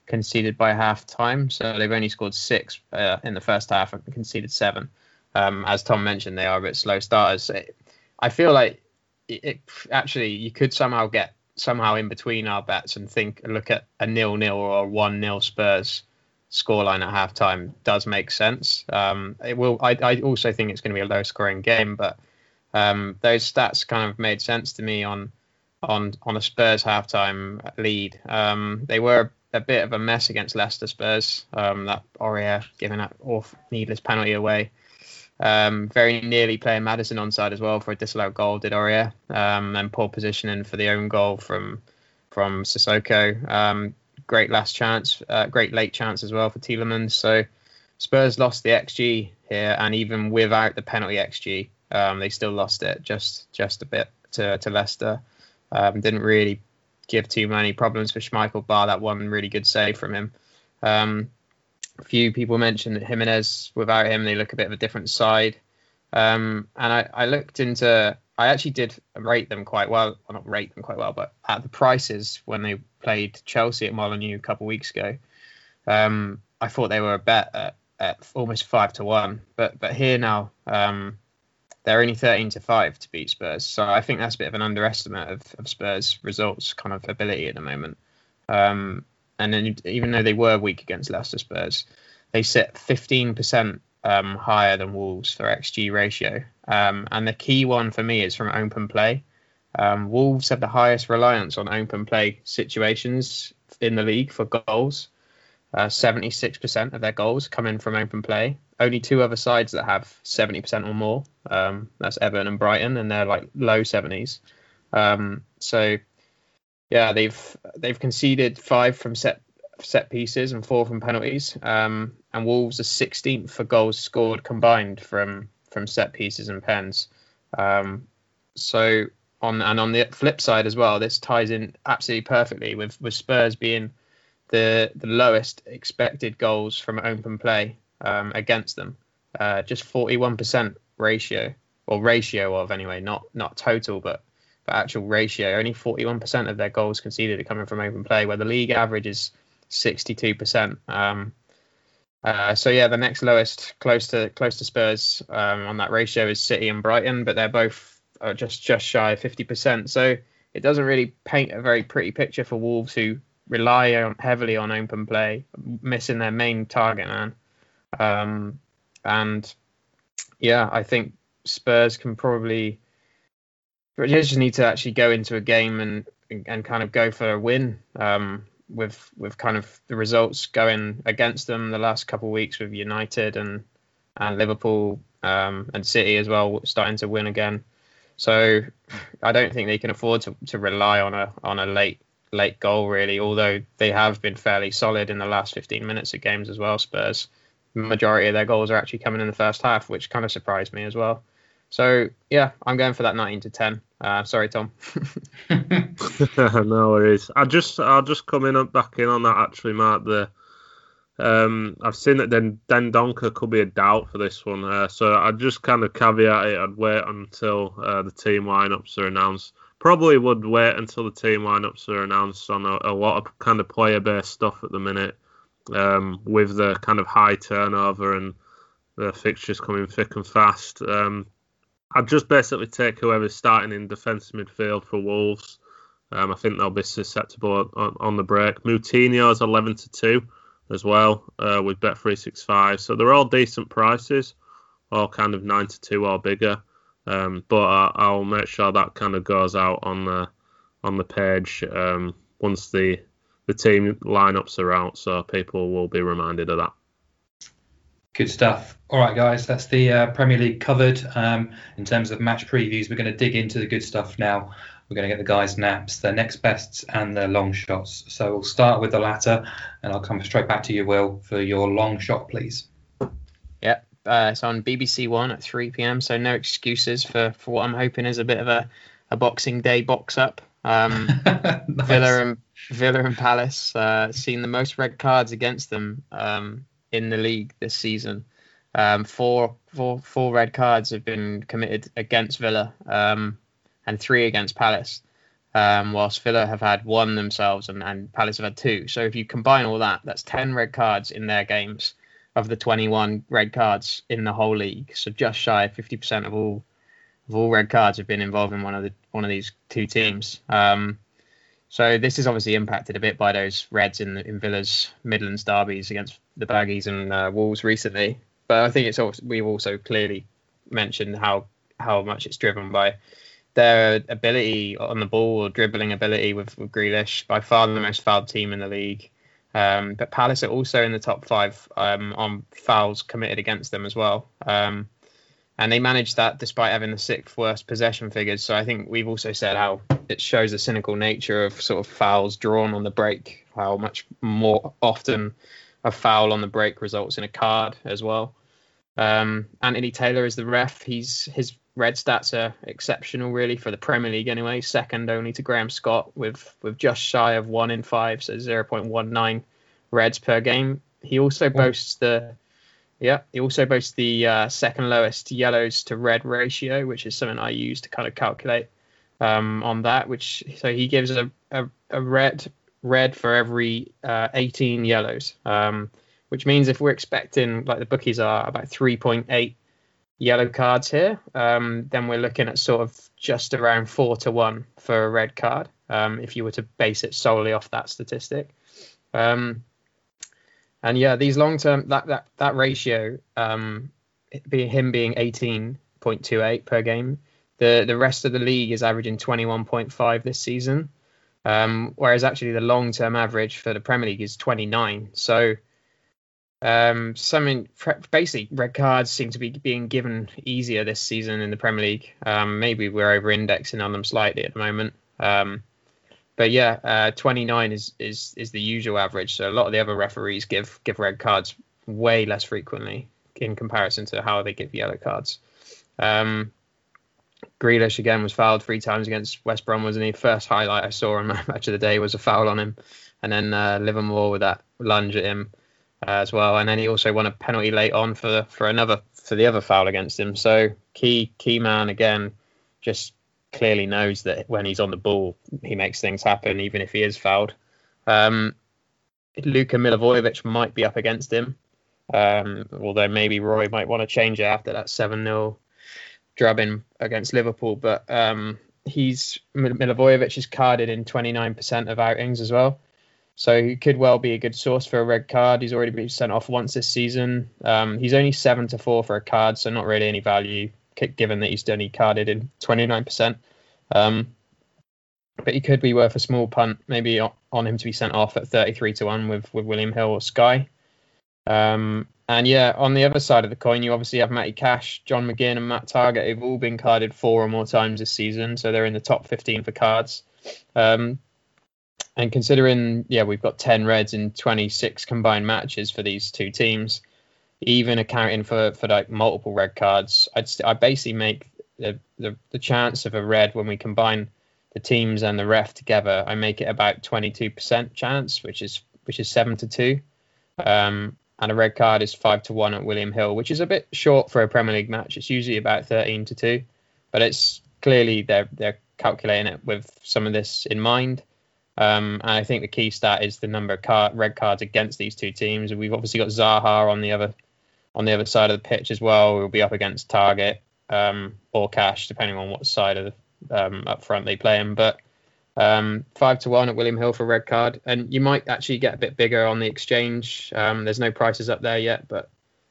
conceded by half time. So they've only scored six uh, in the first half and conceded seven. Um, as Tom mentioned, they are a bit slow starters. I feel like it, it, actually you could somehow get somehow in between our bets and think look at a nil nil or a one nil Spurs scoreline at halftime does make sense. Um, it will. I, I also think it's going to be a low scoring game, but um, those stats kind of made sense to me on on on a Spurs halftime lead. Um, they were a bit of a mess against Leicester Spurs. Um, that Aurier giving that off needless penalty away. Um, very nearly playing Maddison onside as well for a disallowed goal, did Aurier. Um, and poor positioning for the own goal from from Sissoko. Um, great last chance, uh, great late chance as well for Tielemans. So Spurs lost the XG here, and even without the penalty XG, um, they still lost it just just a bit to to Leicester. Um, didn't really give too many problems for Schmeichel, bar that one really good save from him. Um, few people mentioned that Jimenez, without him, they look a bit of a different side. Um, and I, I, looked into, I actually did rate them quite well, well, not rate them quite well, but at the prices when they played Chelsea at Molineux a couple of weeks ago, um, I thought they were a bet at, at, almost five to one. But but here now, um, they're only 13 to 5 to beat Spurs. So I think that's a bit of an underestimate of, of Spurs' results kind of ability at the moment. Um, and then even though they were weak against Leicester Spurs, they sit 15% um, higher than Wolves for XG ratio. Um, and the key one for me is from open play. Um, Wolves have the highest reliance on open play situations in the league for goals. Uh, 76% of their goals come in from open play. Only two other sides that have 70% or more. Um, that's Everton and Brighton, and they're like low 70s. Um, so, yeah, they've they've conceded five from set set pieces and four from penalties. Um, and Wolves are 16th for goals scored combined from from set pieces and pens. Um, so on and on the flip side as well, this ties in absolutely perfectly with with Spurs being the the lowest expected goals from open play um, against them. Uh, just 41% ratio, or ratio of anyway, not not total, but but actual ratio. Only 41% of their goals conceded are coming from open play, where the league average is 62%. Um, uh, so yeah, the next lowest, close to close to Spurs um, on that ratio is City and Brighton, but they're both uh, just just shy of 50%. So it doesn't really paint a very pretty picture for Wolves, who rely on, heavily on open play, missing their main target man. Um, and yeah, I think Spurs can probably just need to actually go into a game and and kind of go for a win. Um, with with kind of the results going against them the last couple of weeks with United and and Liverpool um, and City as well starting to win again. So I don't think they can afford to, to rely on a on a late late goal really, although they have been fairly solid in the last 15 minutes of games as well. Spurs, majority of their goals are actually coming in the first half, which kind of surprised me as well. So yeah, I'm going for that 19 to 10. Uh, sorry, Tom. no worries. I just I'll just come in and back in on that actually, Mark. The um, I've seen that then Dendoncker could be a doubt for this one, uh, so I'd just kind of caveat it. I'd wait until uh, the team lineups are announced. Probably would wait until the team lineups are announced on a, a lot of kind of player-based stuff at the minute, um, with the kind of high turnover and the fixtures coming thick and fast. Um, I'd just basically take whoever's starting in defensive midfield for Wolves. Um, I think they'll be susceptible on, on the break. Moutinho's 11 to 2 as well uh, with Bet365. So they're all decent prices, all kind of 9 to 2 or bigger. Um, but I, will make sure that kind of goes out on the on the page um, once the the team lineups are out, so people will be reminded of that. Good stuff. All right, guys, that's the uh, Premier League covered. Um, in terms of match previews, we're going to dig into the good stuff now. We're going to get the guys' naps, their next bests, and their long shots. So we'll start with the latter, and I'll come straight back to you, Will, for your long shot, please. Yep. Uh, it's on BBC One at 3 p.m. So no excuses for, for what I'm hoping is a bit of a, a Boxing Day box up. Um, nice. Villa and Villa and Palace uh, seen the most red cards against them um, in the league this season. Um, four, four, four red cards have been committed against Villa um, and three against Palace, um, whilst Villa have had one themselves and, and Palace have had two. So if you combine all that, that's 10 red cards in their games of the 21 red cards in the whole league. So just shy of 50% of all of all red cards have been involved in one of the one of these two teams. Um, so this is obviously impacted a bit by those Reds in in Villa's Midlands derbies against the Baggies and uh, Wolves recently. But I think it's also we've also clearly mentioned how how much it's driven by their ability on the ball or dribbling ability with, with Grealish, by far the most fouled team in the league. Um, but Palace are also in the top five um, on fouls committed against them as well. Um, and they managed that despite having the sixth worst possession figures. So I think we've also said how it shows the cynical nature of sort of fouls drawn on the break, how much more often a foul on the break results in a card as well. Um, Anthony Taylor is the ref. He's his red stats are exceptional, really, for the Premier League anyway. Second only to Graham Scott with with just shy of one in five, so 0.19 reds per game. He also boasts the yeah, he also boasts the uh, second lowest yellows to red ratio, which is something I use to kind of calculate um, on that. Which so he gives a, a, a red red for every uh, 18 yellows, um, which means if we're expecting like the bookies are about 3.8 yellow cards here, um, then we're looking at sort of just around four to one for a red card. Um, if you were to base it solely off that statistic. Um, and yeah, these long term that that that ratio, um, being him being 18.28 per game, the the rest of the league is averaging 21.5 this season, um, whereas actually the long term average for the Premier League is 29. So um, basically red cards seem to be being given easier this season in the Premier League. Um, maybe we're over indexing on them slightly at the moment. Um, but yeah, uh, 29 is, is is the usual average. So a lot of the other referees give give red cards way less frequently in comparison to how they give yellow cards. Um, Grealish again was fouled three times against West Brom, wasn't he? First highlight I saw on match of the day was a foul on him, and then uh, Livermore with that lunge at him as well, and then he also won a penalty late on for for another for the other foul against him. So key key man again, just clearly knows that when he's on the ball, he makes things happen, even if he is fouled. Um, Luka Milivojevic might be up against him, um, although maybe Roy might want to change it after that 7 0 drubbing against Liverpool. But um, he's Milivojevic is carded in 29% of outings as well. So he could well be a good source for a red card. He's already been sent off once this season. Um, he's only seven to four for a card, so not really any value given that he's only carded in 29%. Um, but he could be worth a small punt, maybe on him to be sent off at 33 to 1 with, with William Hill or Sky. Um, and yeah, on the other side of the coin, you obviously have Matty Cash, John McGinn, and Matt Targett, who've all been carded four or more times this season. So they're in the top 15 for cards. Um, and considering, yeah, we've got 10 reds in 26 combined matches for these two teams, even accounting for for like multiple red cards, I'd st- I basically make the, the the chance of a red when we combine the teams and the ref together, I make it about 22% chance, which is which is seven to two. Um, and a red card is five to one at William Hill, which is a bit short for a Premier League match. It's usually about 13 to two, but it's clearly they're they're calculating it with some of this in mind. Um, and I think the key stat is the number of card, red cards against these two teams. We've obviously got Zaha on the other on the other side of the pitch as well. We'll be up against Targett um, or Cash, depending on what side of the, um, up front they play him. But um, five to one at William Hill for red card, and you might actually get a bit bigger on the exchange. Um, there's no prices up there yet, but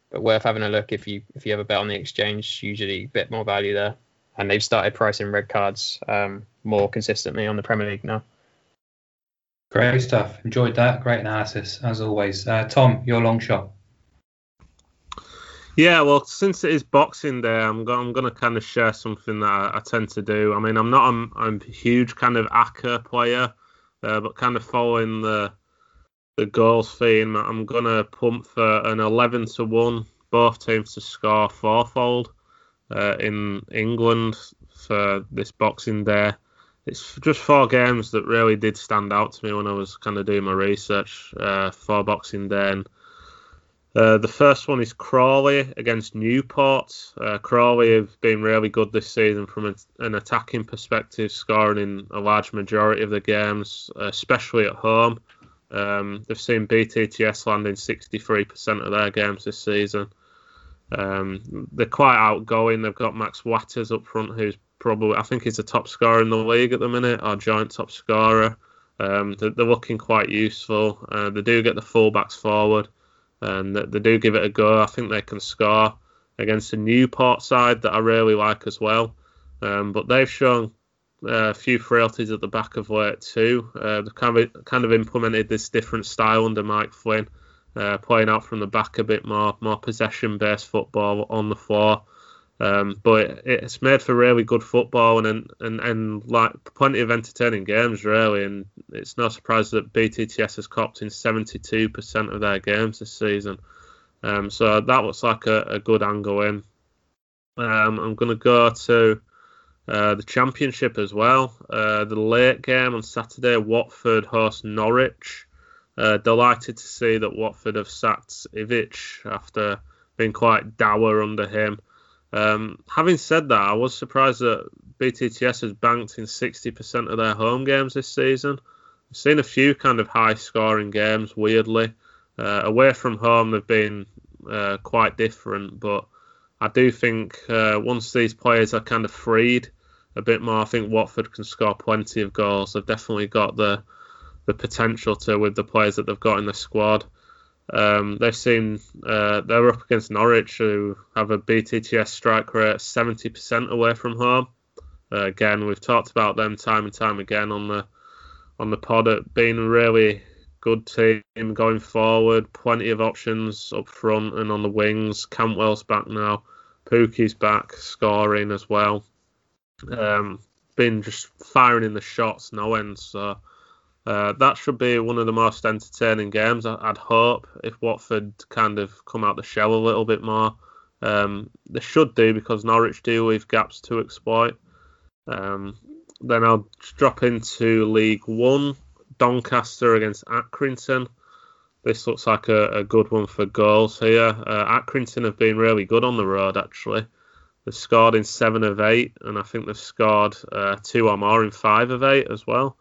but worth having a look if you if you have a bet on the exchange. Usually a bit more value there, and they've started pricing red cards um, more consistently on the Premier League now. Great stuff. Enjoyed that. Great analysis as always. Uh, Tom, your long shot. Yeah, well, since it is Boxing Day, I'm, I'm going to kind of share something that I, I, tend to do. I mean, I'm not I'm, I'm a huge kind of ACCA player, uh, but kind of following the the goals theme, I'm going to pump for an 11 to 1, both teams to score fourfold uh, in England for this Boxing Day. It's just four games that really did stand out to me when I was kind of doing my research uh, for Boxing Day. And, uh, the first one is Crawley against Newport. Uh, Crawley have been really good this season from an attacking perspective, scoring in a large majority of the games, especially at home. Um, they've seen BTTS landing 63% of their games this season. Um, they're quite outgoing. They've got Max Watters up front, who's probably, I think he's the top scorer in the league at the minute, our joint top scorer. Um, they're, they're, looking quite useful. Uh, they do get the fullbacks forward and they do give it a go. I think they can score against a Newport side that I really like as well. Um, but they've shown uh, a few frailties at the back of late too. Uh, they've kind of kind of implemented this different style under Mike Flynn, uh, playing out from the back a bit more, more possession-based football on the floor. Um, but it's made for really good football and, and and like plenty of entertaining games really. And it's no surprise that BTTS has copped in 72% of their games this season. Um, so that looks like a, a good angle in. Um, I'm going to go to uh, the championship as well. Uh, the late game on Saturday, Watford host Norwich. Uh, delighted to see that Watford have sacked Ivic after being quite dour under him. Um, having said that, I was surprised that BTTS has banked in 60% of their home games this season. I've seen a few kind of high scoring games, weirdly. Uh, away from home, they've been uh, quite different, but I do think uh, once these players are kind of freed a bit more, I think Watford can score plenty of goals. They've definitely got the the potential to with the players that they've got in the squad. Um, they've seen uh, they're up against Norwich, who have a BTTS strike rate 70% away from home. Uh, again, we've talked about them time and time again on the on the pod being a really good team going forward. Plenty of options up front and on the wings. Cantwell's back now. Pukki's back, scoring as well. Um, been just firing in the shots, no end. So uh, that should be one of the most entertaining games. I'd hope if Watford kind of come out the shell a little bit more. Um, they should do because Norwich do leave gaps to exploit. Um, then I'll drop into League One. Doncaster against Accrington. This looks like a, a good one for goals here. Uh, Accrington have been really good on the road actually. They've scored in seven of eight, and I think they've scored uh, two or more in five of eight as well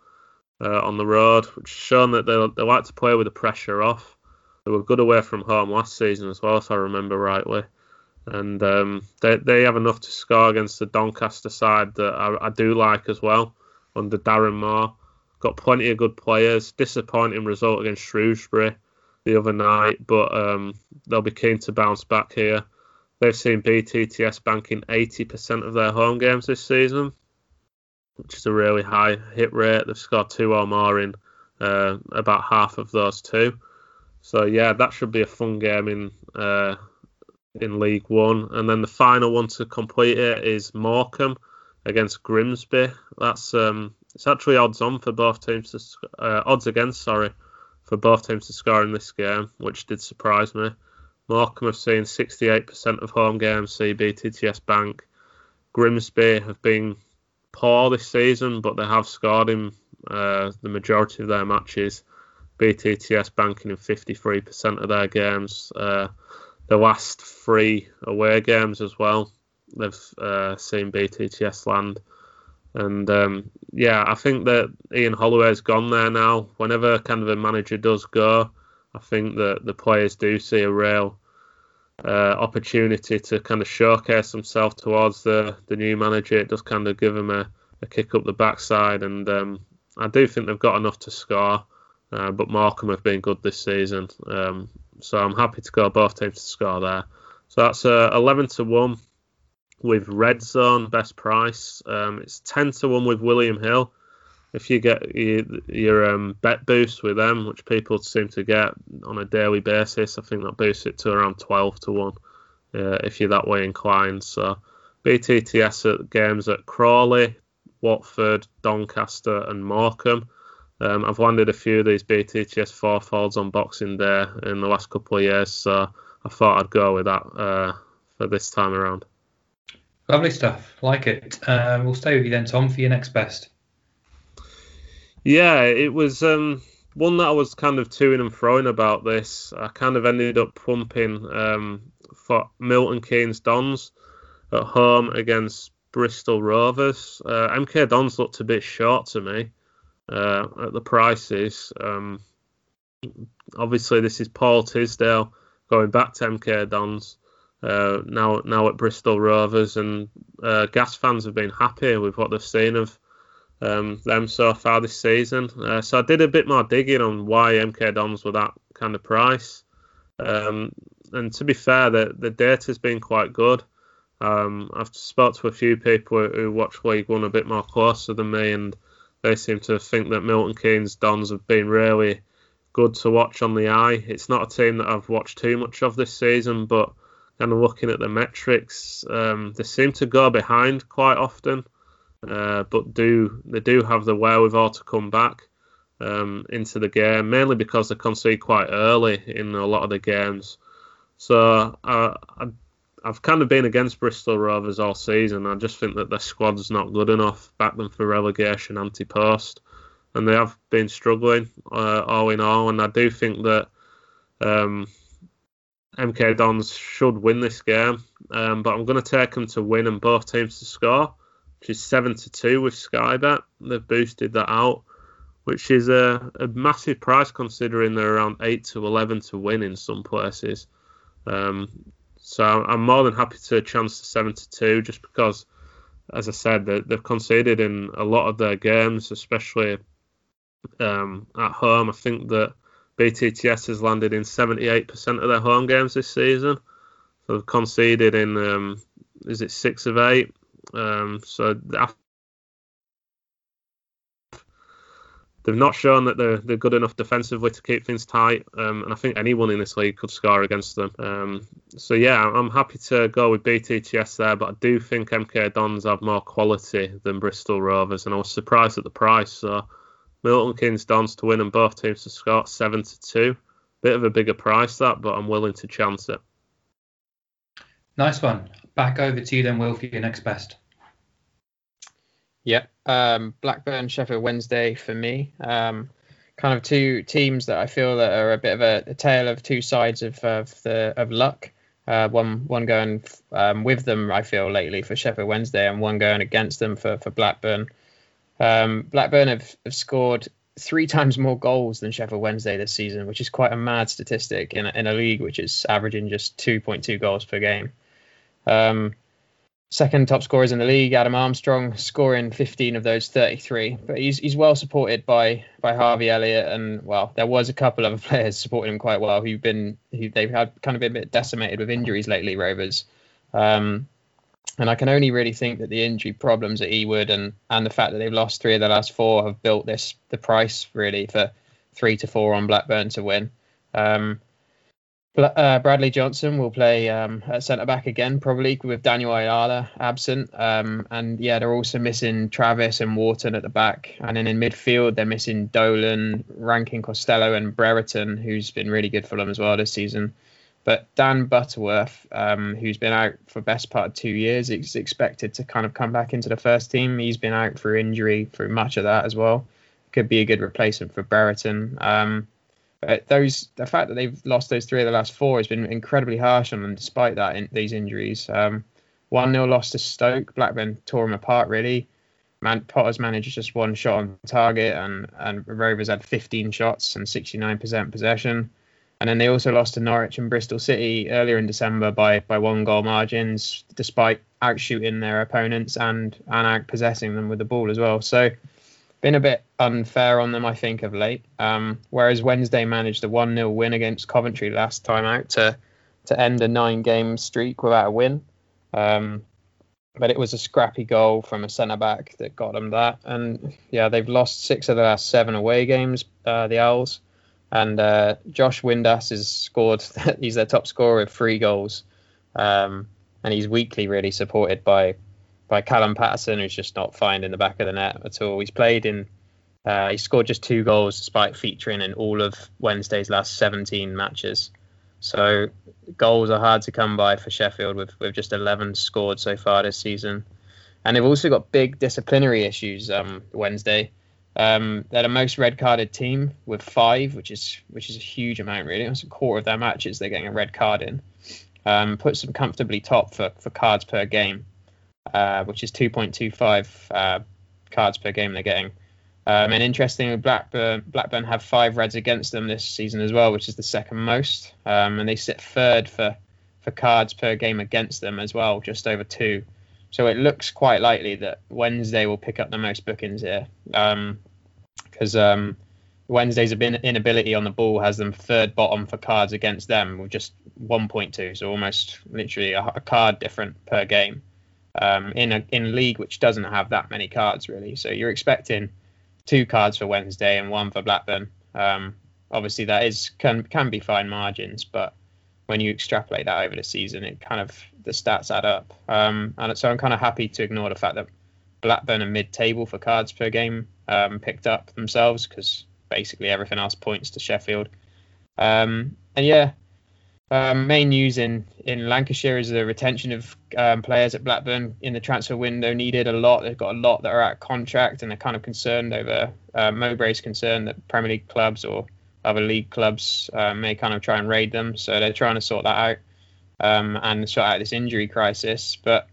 uh, on the road, which has shown that they, they like to play with the pressure off. They were good away from home last season as well, if I remember rightly. And um, they, they have enough to score against the Doncaster side that I, I do like as well under Darren Moore. Got plenty of good players. Disappointing result against Shrewsbury the other night, but um, they'll be keen to bounce back here. They've seen BTTS banking 80% of their home games this season, which is a really high hit rate. They've scored two or more in uh, about half of those two. So yeah, that should be a fun game in uh, in League One. And then the final one to complete it is Morecambe against Grimsby. That's um, it's actually odds on for both teams to uh, odds against, sorry, for both teams to score in this game, which did surprise me. Morecambe have seen 68% of home games see BTTS Bank. Grimsby have been poor this season, but they have scored in uh, the majority of their matches. BTTS banking in 53% of their games. Uh, the last three away games as well, they've uh, seen BTTS land. And um, yeah, I think that Ian Holloway's gone there now. Whenever kind of a manager does go, I think that the players do see a real opportunity to kind of showcase himself towards the, the new manager. It does kind of give him a, a kick up the backside, and um, I do think they've got enough to score. Uh, but Morecambe have been good this season, um, so I'm happy to go both teams to score there. So that's uh, 11 to one with Red Zone best price. Um, it's 10 to one with William Hill. If you get your, your um, bet boost with them, which people seem to get on a daily basis, I think that boosts it to around 12 to one uh, if you're that way inclined. So BTTS at games at Crawley, Watford, Doncaster, and Morecambe. Um, I've landed a few of these BTTS fourfolds on Boxing Day in the last couple of years, so I thought I'd go with that uh, for this time around. Lovely stuff. Like it. Uh, we'll stay with you then, Tom, for your next best. Yeah, it was um, one that I was kind of toing and froing about this. I kind of ended up pumping um, for Milton Keynes Dons at home against Bristol Rovers. Uh, MK Dons looked a bit short to me uh, at the prices. Um, obviously, this is Paul Tisdale going back to MK Dons. Uh, now, now at Bristol Rovers, and uh, Gas fans have been happy with what they've seen of um, them so far this season. Uh, so I did a bit more digging on why MK Dons were that kind of price. Um, and to be fair, the the data's been quite good. Um, I've spoke to a few people who watch League One a bit more closer than me, and they seem to think that Milton Keynes Dons have been really good to watch on the eye. It's not a team that I've watched too much of this season, but kind of looking at the metrics, um, they seem to go behind quite often, uh, but do they do have the wherewithal to come back um, into the game, mainly because they concede quite early in a lot of the games. So I I've kind of been against Bristol Rovers all season. I just think that their squad's not good enough. Back them for relegation, anti-post, and they have been struggling uh, all in all. And I do think that um, MK Dons should win this game, um, but I'm going to take them to win and both teams to score, is seven to two with Sky Bet. They've boosted that out, which is a, a massive price considering they're around eight to eleven to win in some places. Um, so I'm more than happy to chance to seven to two, just because, as I said, they've conceded in a lot of their games, especially um, at home. I think that BTTS has landed in 78% of their home games this season. So they've conceded in, um, is it six of eight? Um, so they've not shown that they're they're good enough defensively to keep things tight. Um, and I think anyone in this league could score against them. Um, so yeah, I'm happy to go with BTTS there, but I do think MK Dons have more quality than Bristol Rovers, and I was surprised at the price. So Milton Keynes Dons to win and both teams to score seven to two. Bit of a bigger price that, but I'm willing to chance it. Nice one. Back over to you then, Will, for your next best. Yeah, um, Blackburn, Sheffield Wednesday for me. Um, kind of two teams that I feel that are a bit of a, a tale of two sides of, of the of luck. Uh, one one going um, with them, I feel lately for Sheffield Wednesday, and one going against them for for Blackburn. Um, Blackburn have, have scored three times more goals than Sheffield Wednesday this season, which is quite a mad statistic in in a league which is averaging just 2.2 goals per game. Um, second top scorers in the league, Adam Armstrong, scoring 15 of those 33. But he's he's well supported by by Harvey Elliott, and well, there was a couple of players supporting him quite well who've been who they've had kind of been a bit decimated with injuries lately. Rovers. Um, and I can only really think that the injury problems at Ewood and and the fact that they've lost three of the last four have built this the price really for three to four on Blackburn to win. Um, uh, Bradley Johnson will play um, at centre back again, probably with Daniel Ayala absent. Um, and yeah, they're also missing Travis and Wharton at the back. And then in midfield, they're missing Dolan, Rankin Costello, and Brereton, who's been really good for them as well this season. But Dan Butterworth, um, who's been out for best part of two years, is expected to kind of come back into the first team. He's been out through injury through much of that as well. Could be a good replacement for Brereton. Um, but those the fact that they've lost those three of the last four has been incredibly harsh on them, despite that in, these injuries. Um, one 0 loss to Stoke. Blackburn tore them apart really. Man, Potter's managed just one shot on target, and and Rovers had 15 shots and 69% possession. And then they also lost to Norwich and Bristol City earlier in December by by one goal margins, despite outshooting their opponents and and out possessing them with the ball as well. So been a bit unfair on them, I think, of late. Um, whereas Wednesday managed a one 0 win against Coventry last time out to to end a nine game streak without a win. Um, but it was a scrappy goal from a centre back that got them that. And yeah, they've lost six of the last seven away games, uh, the Owls. And uh, Josh Windass has scored. he's their top scorer with three goals, um, and he's weekly really supported by by Callum Paterson, who's just not finding the back of the net at all. He's played in. Uh, he scored just two goals despite featuring in all of Wednesday's last 17 matches. So goals are hard to come by for Sheffield with, with just 11 scored so far this season. And they've also got big disciplinary issues um, Wednesday. Um, they're the most red carded team with five, which is which is a huge amount really. It's a quarter of their matches they're getting a red card in. Um, puts them comfortably top for, for cards per game, uh, which is 2.25 uh, cards per game they're getting. Um, and interestingly, Blackburn Blackburn have five reds against them this season as well, which is the second most. Um, and they sit third for for cards per game against them as well, just over two. So it looks quite likely that Wednesday will pick up the most bookings here. Because um, um, Wednesday's inability on the ball has them third bottom for cards against them with just 1.2, so almost literally a, a card different per game. Um, in a in league which doesn't have that many cards really, so you're expecting two cards for Wednesday and one for Blackburn. Um, obviously, that is can can be fine margins, but when you extrapolate that over the season, it kind of the stats add up. Um, and so I'm kind of happy to ignore the fact that Blackburn are mid-table for cards per game um, picked up themselves because basically everything else points to Sheffield. Um, and yeah, um, main news in, in Lancashire is the retention of um, players at Blackburn in the transfer window needed a lot. They've got a lot that are out contract and they're kind of concerned over uh, Mowbray's concern that Premier League clubs or other league clubs uh, may kind of try and raid them. So they're trying to sort that out um, and sort out this injury crisis. But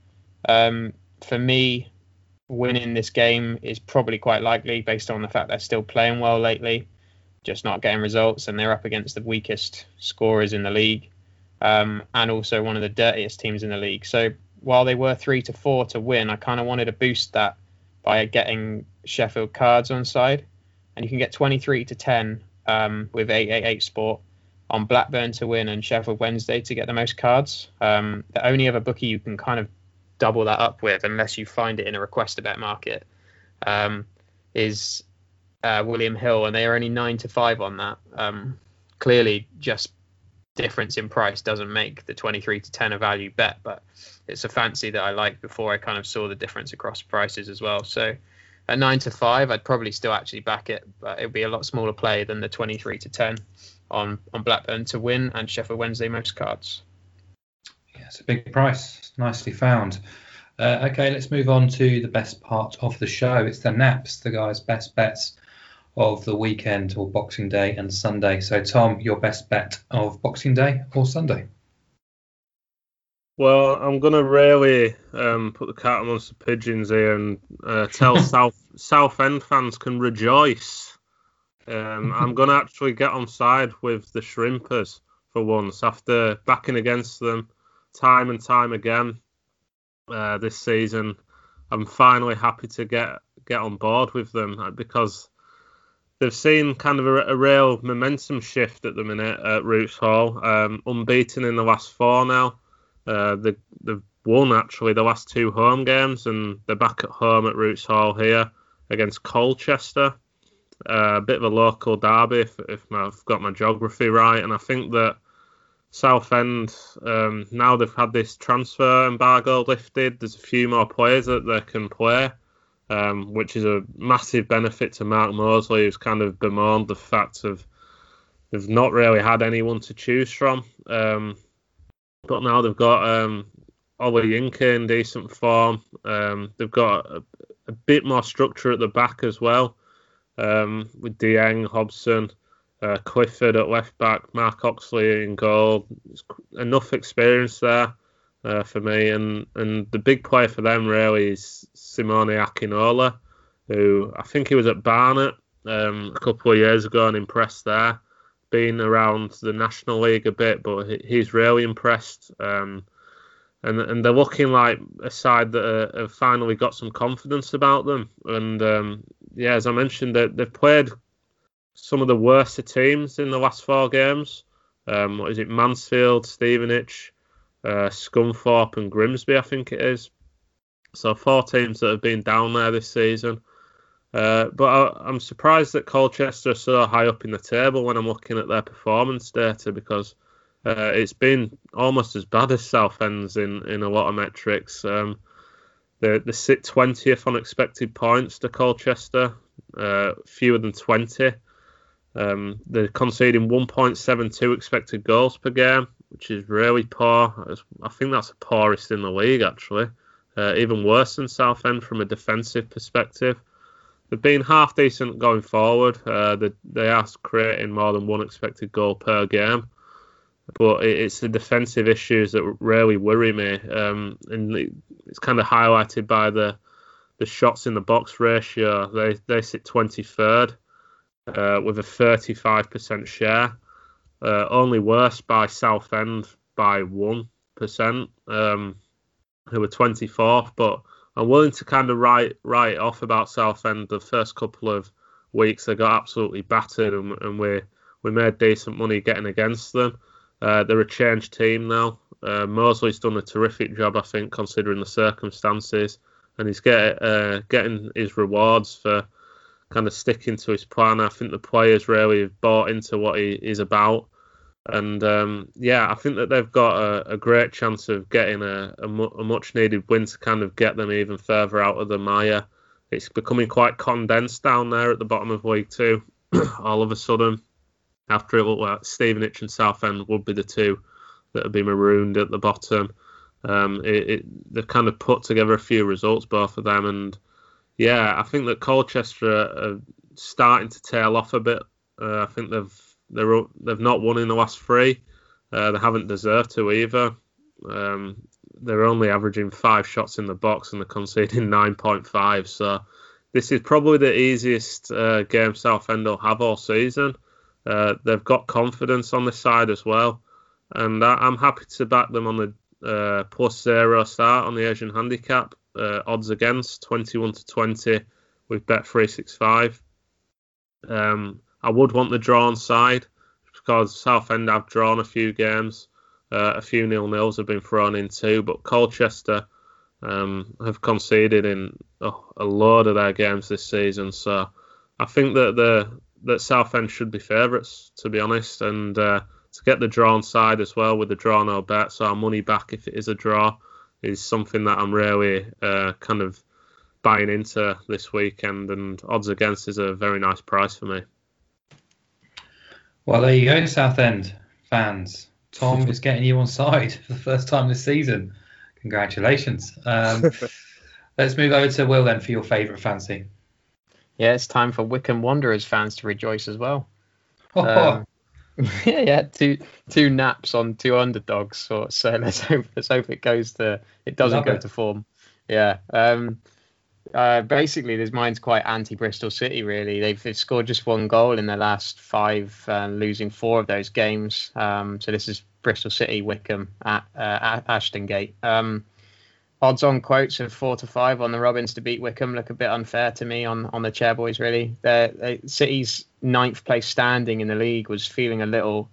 um, for me, winning this game is probably quite likely based on the fact they're still playing well lately, just not getting results, and they're up against the weakest scorers in the league, um, and also one of the dirtiest teams in the league. So while they were three to four to win, I kind of wanted to boost that by getting Sheffield cards on side, and you can get 23 to 10 um, with 888 Sport on Blackburn to win and Sheffield Wednesday to get the most cards. Um, the only other bookie you can kind of double that up with, unless you find it in a request a bet market, um, is uh, William Hill, and they are only nine to five on that. Um, clearly, just difference in price doesn't make the 23 to 10 a value bet, but it's a fancy that I liked before I kind of saw the difference across prices as well. So at nine to five, I'd probably still actually back it, but it would be a lot smaller play than the 23 to 10 on on Blackburn to win and Sheffield Wednesday most cards. Yeah, it's a big price. Nicely found. Uh, okay, let's move on to the best part of the show. It's the naps, the guys' best bets of the weekend or Boxing Day and Sunday. So, Tom, your best bet of Boxing Day or Sunday? Well, I'm gonna really um, put the cat amongst the pigeons here and uh, tell South Southend fans can rejoice. Um, I'm gonna actually get on side with the Shrimpers for once after backing against them time and time again uh, this season. I'm finally happy to get get on board with them uh, because they've seen kind of a, a real momentum shift at the minute at Roots Hall. Um, unbeaten in the last four now. Uh, they, they've won actually the last two home games, and they're back at home at Roots Hall here against Colchester. Uh, a bit of a local derby, if, if I've got my geography right, and I think that Southend um, now they've had this transfer embargo lifted. There's a few more players that they can play, um, which is a massive benefit to Mark Molesley, who's kind of bemoaned the fact of they've not really had anyone to choose from. Um, but now they've got um, Ollie Yinka in decent form. Um, they've got a, a, bit more structure at the back as well, um, with Dieng, Hobson, uh, Clifford at left back, Mark Oxley in goal. Enough experience there uh, for me, and and the big player for them really is Simeon Akinola, who I think he was at Barnet um, a couple of years ago and impressed there. Been around the National League a bit, but he's really impressed. Um, and and they're looking like a side that uh, have finally got some confidence about them. And um, yeah, as I mentioned, they, they've played some of the worst of teams in the last four games. Um, what is it? Mansfield, Stevenage, uh, Scunthorpe, and Grimsby, I think it is. So four teams that have been down there this season. Uh, but I, am surprised that Colchester are so high up in the table when I'm looking at their performance data because uh, it's been almost as bad as Southend's in, in a lot of metrics. Um, they, they sit 20th on expected points to Colchester, uh, fewer than 20. Um, they're conceding 1.72 expected goals per game, which is really poor. I think that's the poorest in the league, actually. Uh, even worse than Southend from a defensive perspective. They've been half decent going forward. Uh, they, they are creating more than one expected goal per game. But it, it's the defensive issues that really worry me. Um, and it's kind of highlighted by the the shots in the box ratio. They, they sit 23rd uh, with a 35% share. Uh, only worse by Southend by 1%, um, who were 24th. But I'm willing to kind of write, write off about Southend. The first couple of weeks they got absolutely battered, and, and we, we made decent money getting against them. Uh, they're a changed team now. Uh, Molesley's done a terrific job, I think, considering the circumstances, and he's get, uh, getting his rewards for kind of sticking to his plan. I think the players really have bought into what he is about. And um, yeah, I think that they've got a, a great chance of getting a, a, mu- a, much needed win to kind of get them even further out of the mire. It's becoming quite condensed down there at the bottom of League Two. All of a sudden, after it looked like Stevenage and Southend would be the two that would be marooned at the bottom. Um, it, it, they've kind of put together a few results, both of them, and yeah, I think that Colchester are starting to tail off a bit. Uh, I think they've they're they've not won in the last three. Uh, they haven't deserved to either. Um, they're only averaging five shots in the box and they're conceding 9.5. So this is probably the easiest uh, game Southend will have all season. Uh, they've got confidence on this side as well, and I, am happy to back them on the uh, plus zero start on the Asian handicap uh, odds against 21 to 20 with Bet365. Um, I would want the drawn side because Southend have drawn a few games. Uh, a few nil nils have been thrown in too, but Colchester um, have conceded in a, a, load of their games this season. So I think that the that Southend should be favourites, to be honest, and uh, to get the drawn side as well with the draw no bet, so our money back if it is a draw is something that I'm really uh, kind of buying into this weekend, and odds against is a very nice price for me. Well, there you go, Southend fans. Tom is getting you on side for the first time this season. Congratulations. Um, let's move over to Will then for your favourite fancy. Yeah, it's time for Wycombe Wanderers fans to rejoice as well. Um, yeah, yeah, two two naps on two underdogs. So, so let's hope let's hope it goes to it doesn't Love go it. to form. Yeah. Um, uh, basically, this mine's quite anti Bristol City. Really, they've, they've, scored just one goal in their last five, uh, losing four of those games. Um, so this is Bristol City, Wycombe at, uh, Ashton Gate. Um, odds on quotes of four to five on the Robins to beat Wycombe look a bit unfair to me on on the Chairboys. Really, they, City's ninth place standing in the league was feeling a little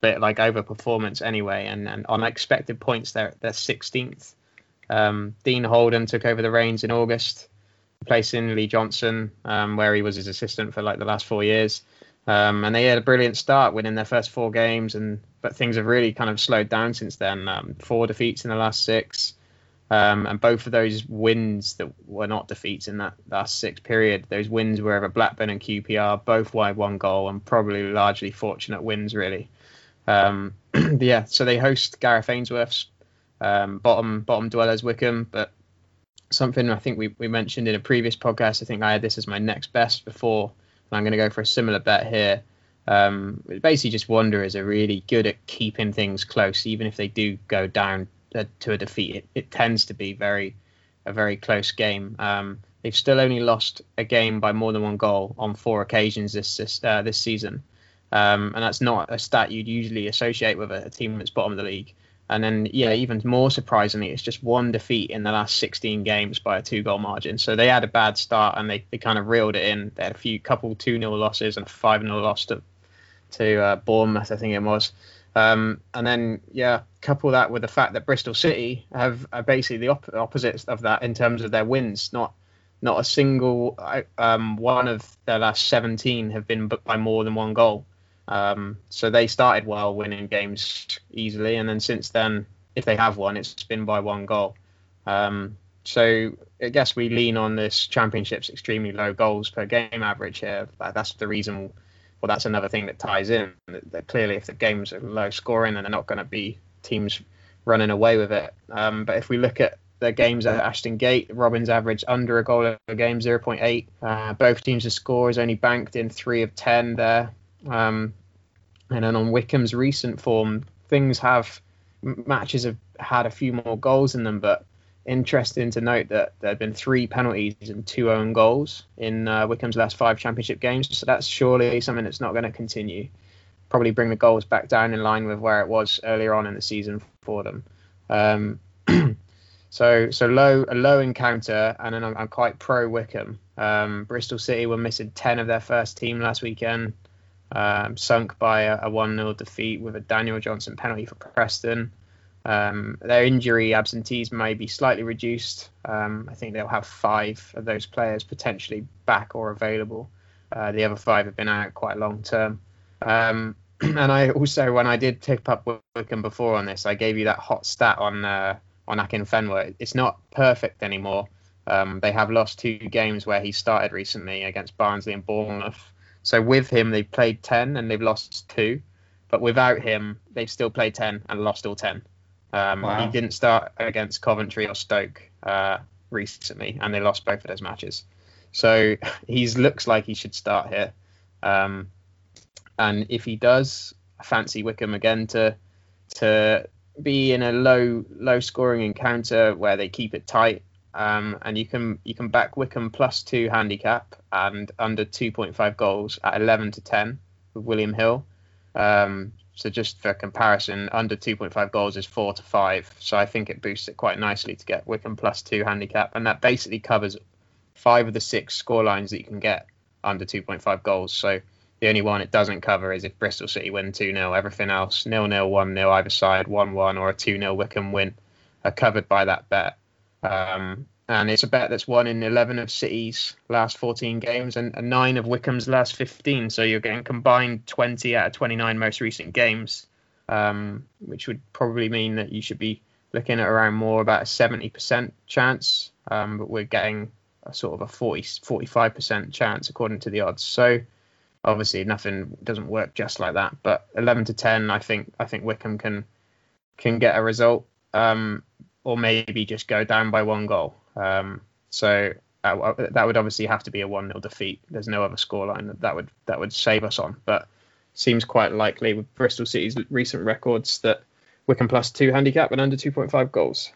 bit like overperformance anyway, and, and on expected points they're they're 16th. Um, Dean Holden took over the reins in August, replacing Lee Johnson, um, where he was his assistant for like the last four years. Um, and they had a brilliant start, winning their first four games, and but things have really kind of slowed down since then. Um, four defeats in the last six. Um, and both of those wins that were not defeats in that last six period, those wins were over Blackburn and QPR, both wide one goal and probably largely fortunate wins, really. Um, yeah, so they host Gareth Ainsworth's um, bottom bottom dwellers Wycombe, but something I think we, we mentioned in a previous podcast. I think I had this as my next best before, and I'm going to go for a similar bet here. Um, basically, just Wanderers are really good at keeping things close, even if they do go down uh, to a defeat. It, it, tends to be very a very close game. Um, they've still only lost a game by more than one goal on four occasions this this, uh, this season, um, and that's not a stat you'd usually associate with a, a team that's bottom of the league. And then, yeah, even more surprisingly, it's just one defeat in the last 16 games by a two goal margin. So they had a bad start and they, they kind of reeled it in. They had a few couple 2 0 losses and a 5 0 loss to, to uh, Bournemouth, I think it was. Um, and then, yeah, couple that with the fact that Bristol City have are basically the op- opposite of that in terms of their wins. Not not a single um, one of their last 17 have been by more than one goal. Um, so they started well, winning games easily, and then since then, if they have won, it's been by one goal. Um, so I guess we lean on this championship's extremely low goals per game average here. That's the reason. Well, that's another thing that ties in. That clearly, if the games are low scoring, then they're not going to be teams running away with it. Um, but if we look at the games at Ashton Gate, Robins averaged under a goal a game, 0.8. Uh, both teams' score is only banked in three of ten there. Um, and then on Wycombe's recent form, things have matches have had a few more goals in them, but interesting to note that there have been three penalties and two own goals in uh, Wycombe's last five championship games. So that's surely something that's not going to continue. Probably bring the goals back down in line with where it was earlier on in the season for them. Um, so so low a low encounter, and then I'm, I'm quite pro Wycombe. Um, Bristol City were missing ten of their first team last weekend um, sunk by a, 1 0 defeat with a Daniel Johnson penalty for Preston. Um, their injury absentees may be slightly reduced. Um, I think they'll have five of those players potentially back or available. Uh, the other five have been out quite long term. Um, and I also, when I did tip up Wycombe before on this, I gave you that hot stat on uh, on Akinfenwa. It's not perfect anymore. Um, they have lost two games where he started recently against Barnsley and Bournemouth. So with him, they've played 10 and they've lost two. But without him, they've still played 10 and lost all 10. Um, wow. He didn't start against Coventry or Stoke uh, recently, and they lost both of those matches. So he looks like he should start here. Um, and if he does, I fancy Wycombe again to to be in a low low scoring encounter where they keep it tight um, and you can you can back Wycombe plus two handicap and under 2.5 goals at 11 to 10 with William Hill. Um, so just for comparison, under 2.5 goals is four to five. So I think it boosts it quite nicely to get Wycombe plus two handicap, and that basically covers five of the six score lines that you can get under 2.5 goals. So the only one it doesn't cover is if Bristol City win 2 0. Everything else, 0 0, 1 0 either side, 1 1 or a 2 0 Wycombe win are covered by that bet. Um, and it's a bet that's won in 11 of City's last 14 games and, and 9 of Wycombe's last 15. So you're getting combined 20 out of 29 most recent games, um, which would probably mean that you should be looking at around more about a 70% chance. Um, but we're getting a sort of a 40, 45% chance according to the odds. So obviously nothing doesn't work just like that. But 11 to 10, I think I think Wycombe can can get a result. Um, or maybe just go down by one goal. Um, so uh, that would obviously have to be a one 0 defeat. There's no other scoreline that, that would that would save us on, but seems quite likely with Bristol City's recent records that Wycombe plus two handicap and under 2.5 goals.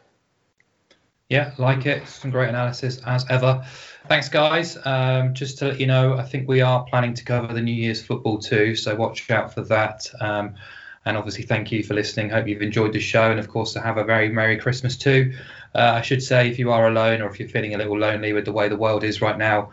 Yeah, like it. Some great analysis as ever. Thanks, guys. Um, just to let you know, I think we are planning to cover the New Year's football too, so watch out for that. Um, and obviously, thank you for listening. Hope you've enjoyed the show, and of course, to have a very Merry Christmas too. Uh, I should say, if you are alone or if you're feeling a little lonely with the way the world is right now,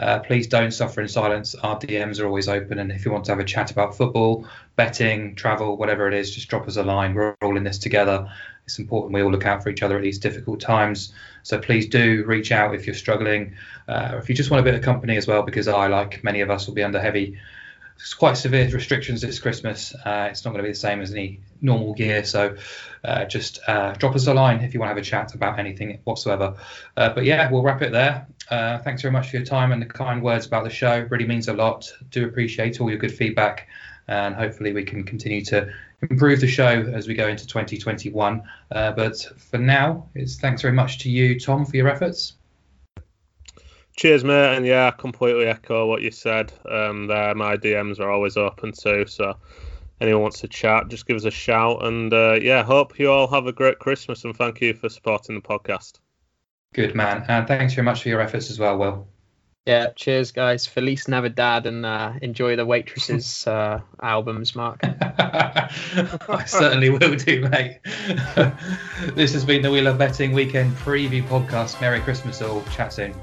uh, please don't suffer in silence. Our DMs are always open, and if you want to have a chat about football, betting, travel, whatever it is, just drop us a line. We're all in this together. It's important we all look out for each other at these difficult times. So please do reach out if you're struggling, uh, or if you just want a bit of company as well, because I, like many of us, will be under heavy it's quite severe restrictions this Christmas. Uh, it's not going to be the same as any normal year. So uh, just uh, drop us a line if you want to have a chat about anything whatsoever. Uh, but yeah, we'll wrap it there. Uh, thanks very much for your time and the kind words about the show. Really means a lot. Do appreciate all your good feedback. and hopefully we can continue to improve the show as we go into 2021. Uh, but for now, it's thanks very much to you, Tom, for your efforts. Cheers, mate. And yeah, I completely echo what you said. Um, there, my DMs are always open too. So anyone wants to chat, just give us a shout. And uh, yeah, hope you all have a great Christmas and thank you for supporting the podcast. Good man. And thanks very much for your efforts as well, Will. Yeah, cheers, guys. Feliz Navidad and uh, enjoy the Waitresses uh, albums, Mark. I certainly will do, mate. this has been the Wheel of Betting Weekend Preview Podcast. Merry Christmas all. Chat soon.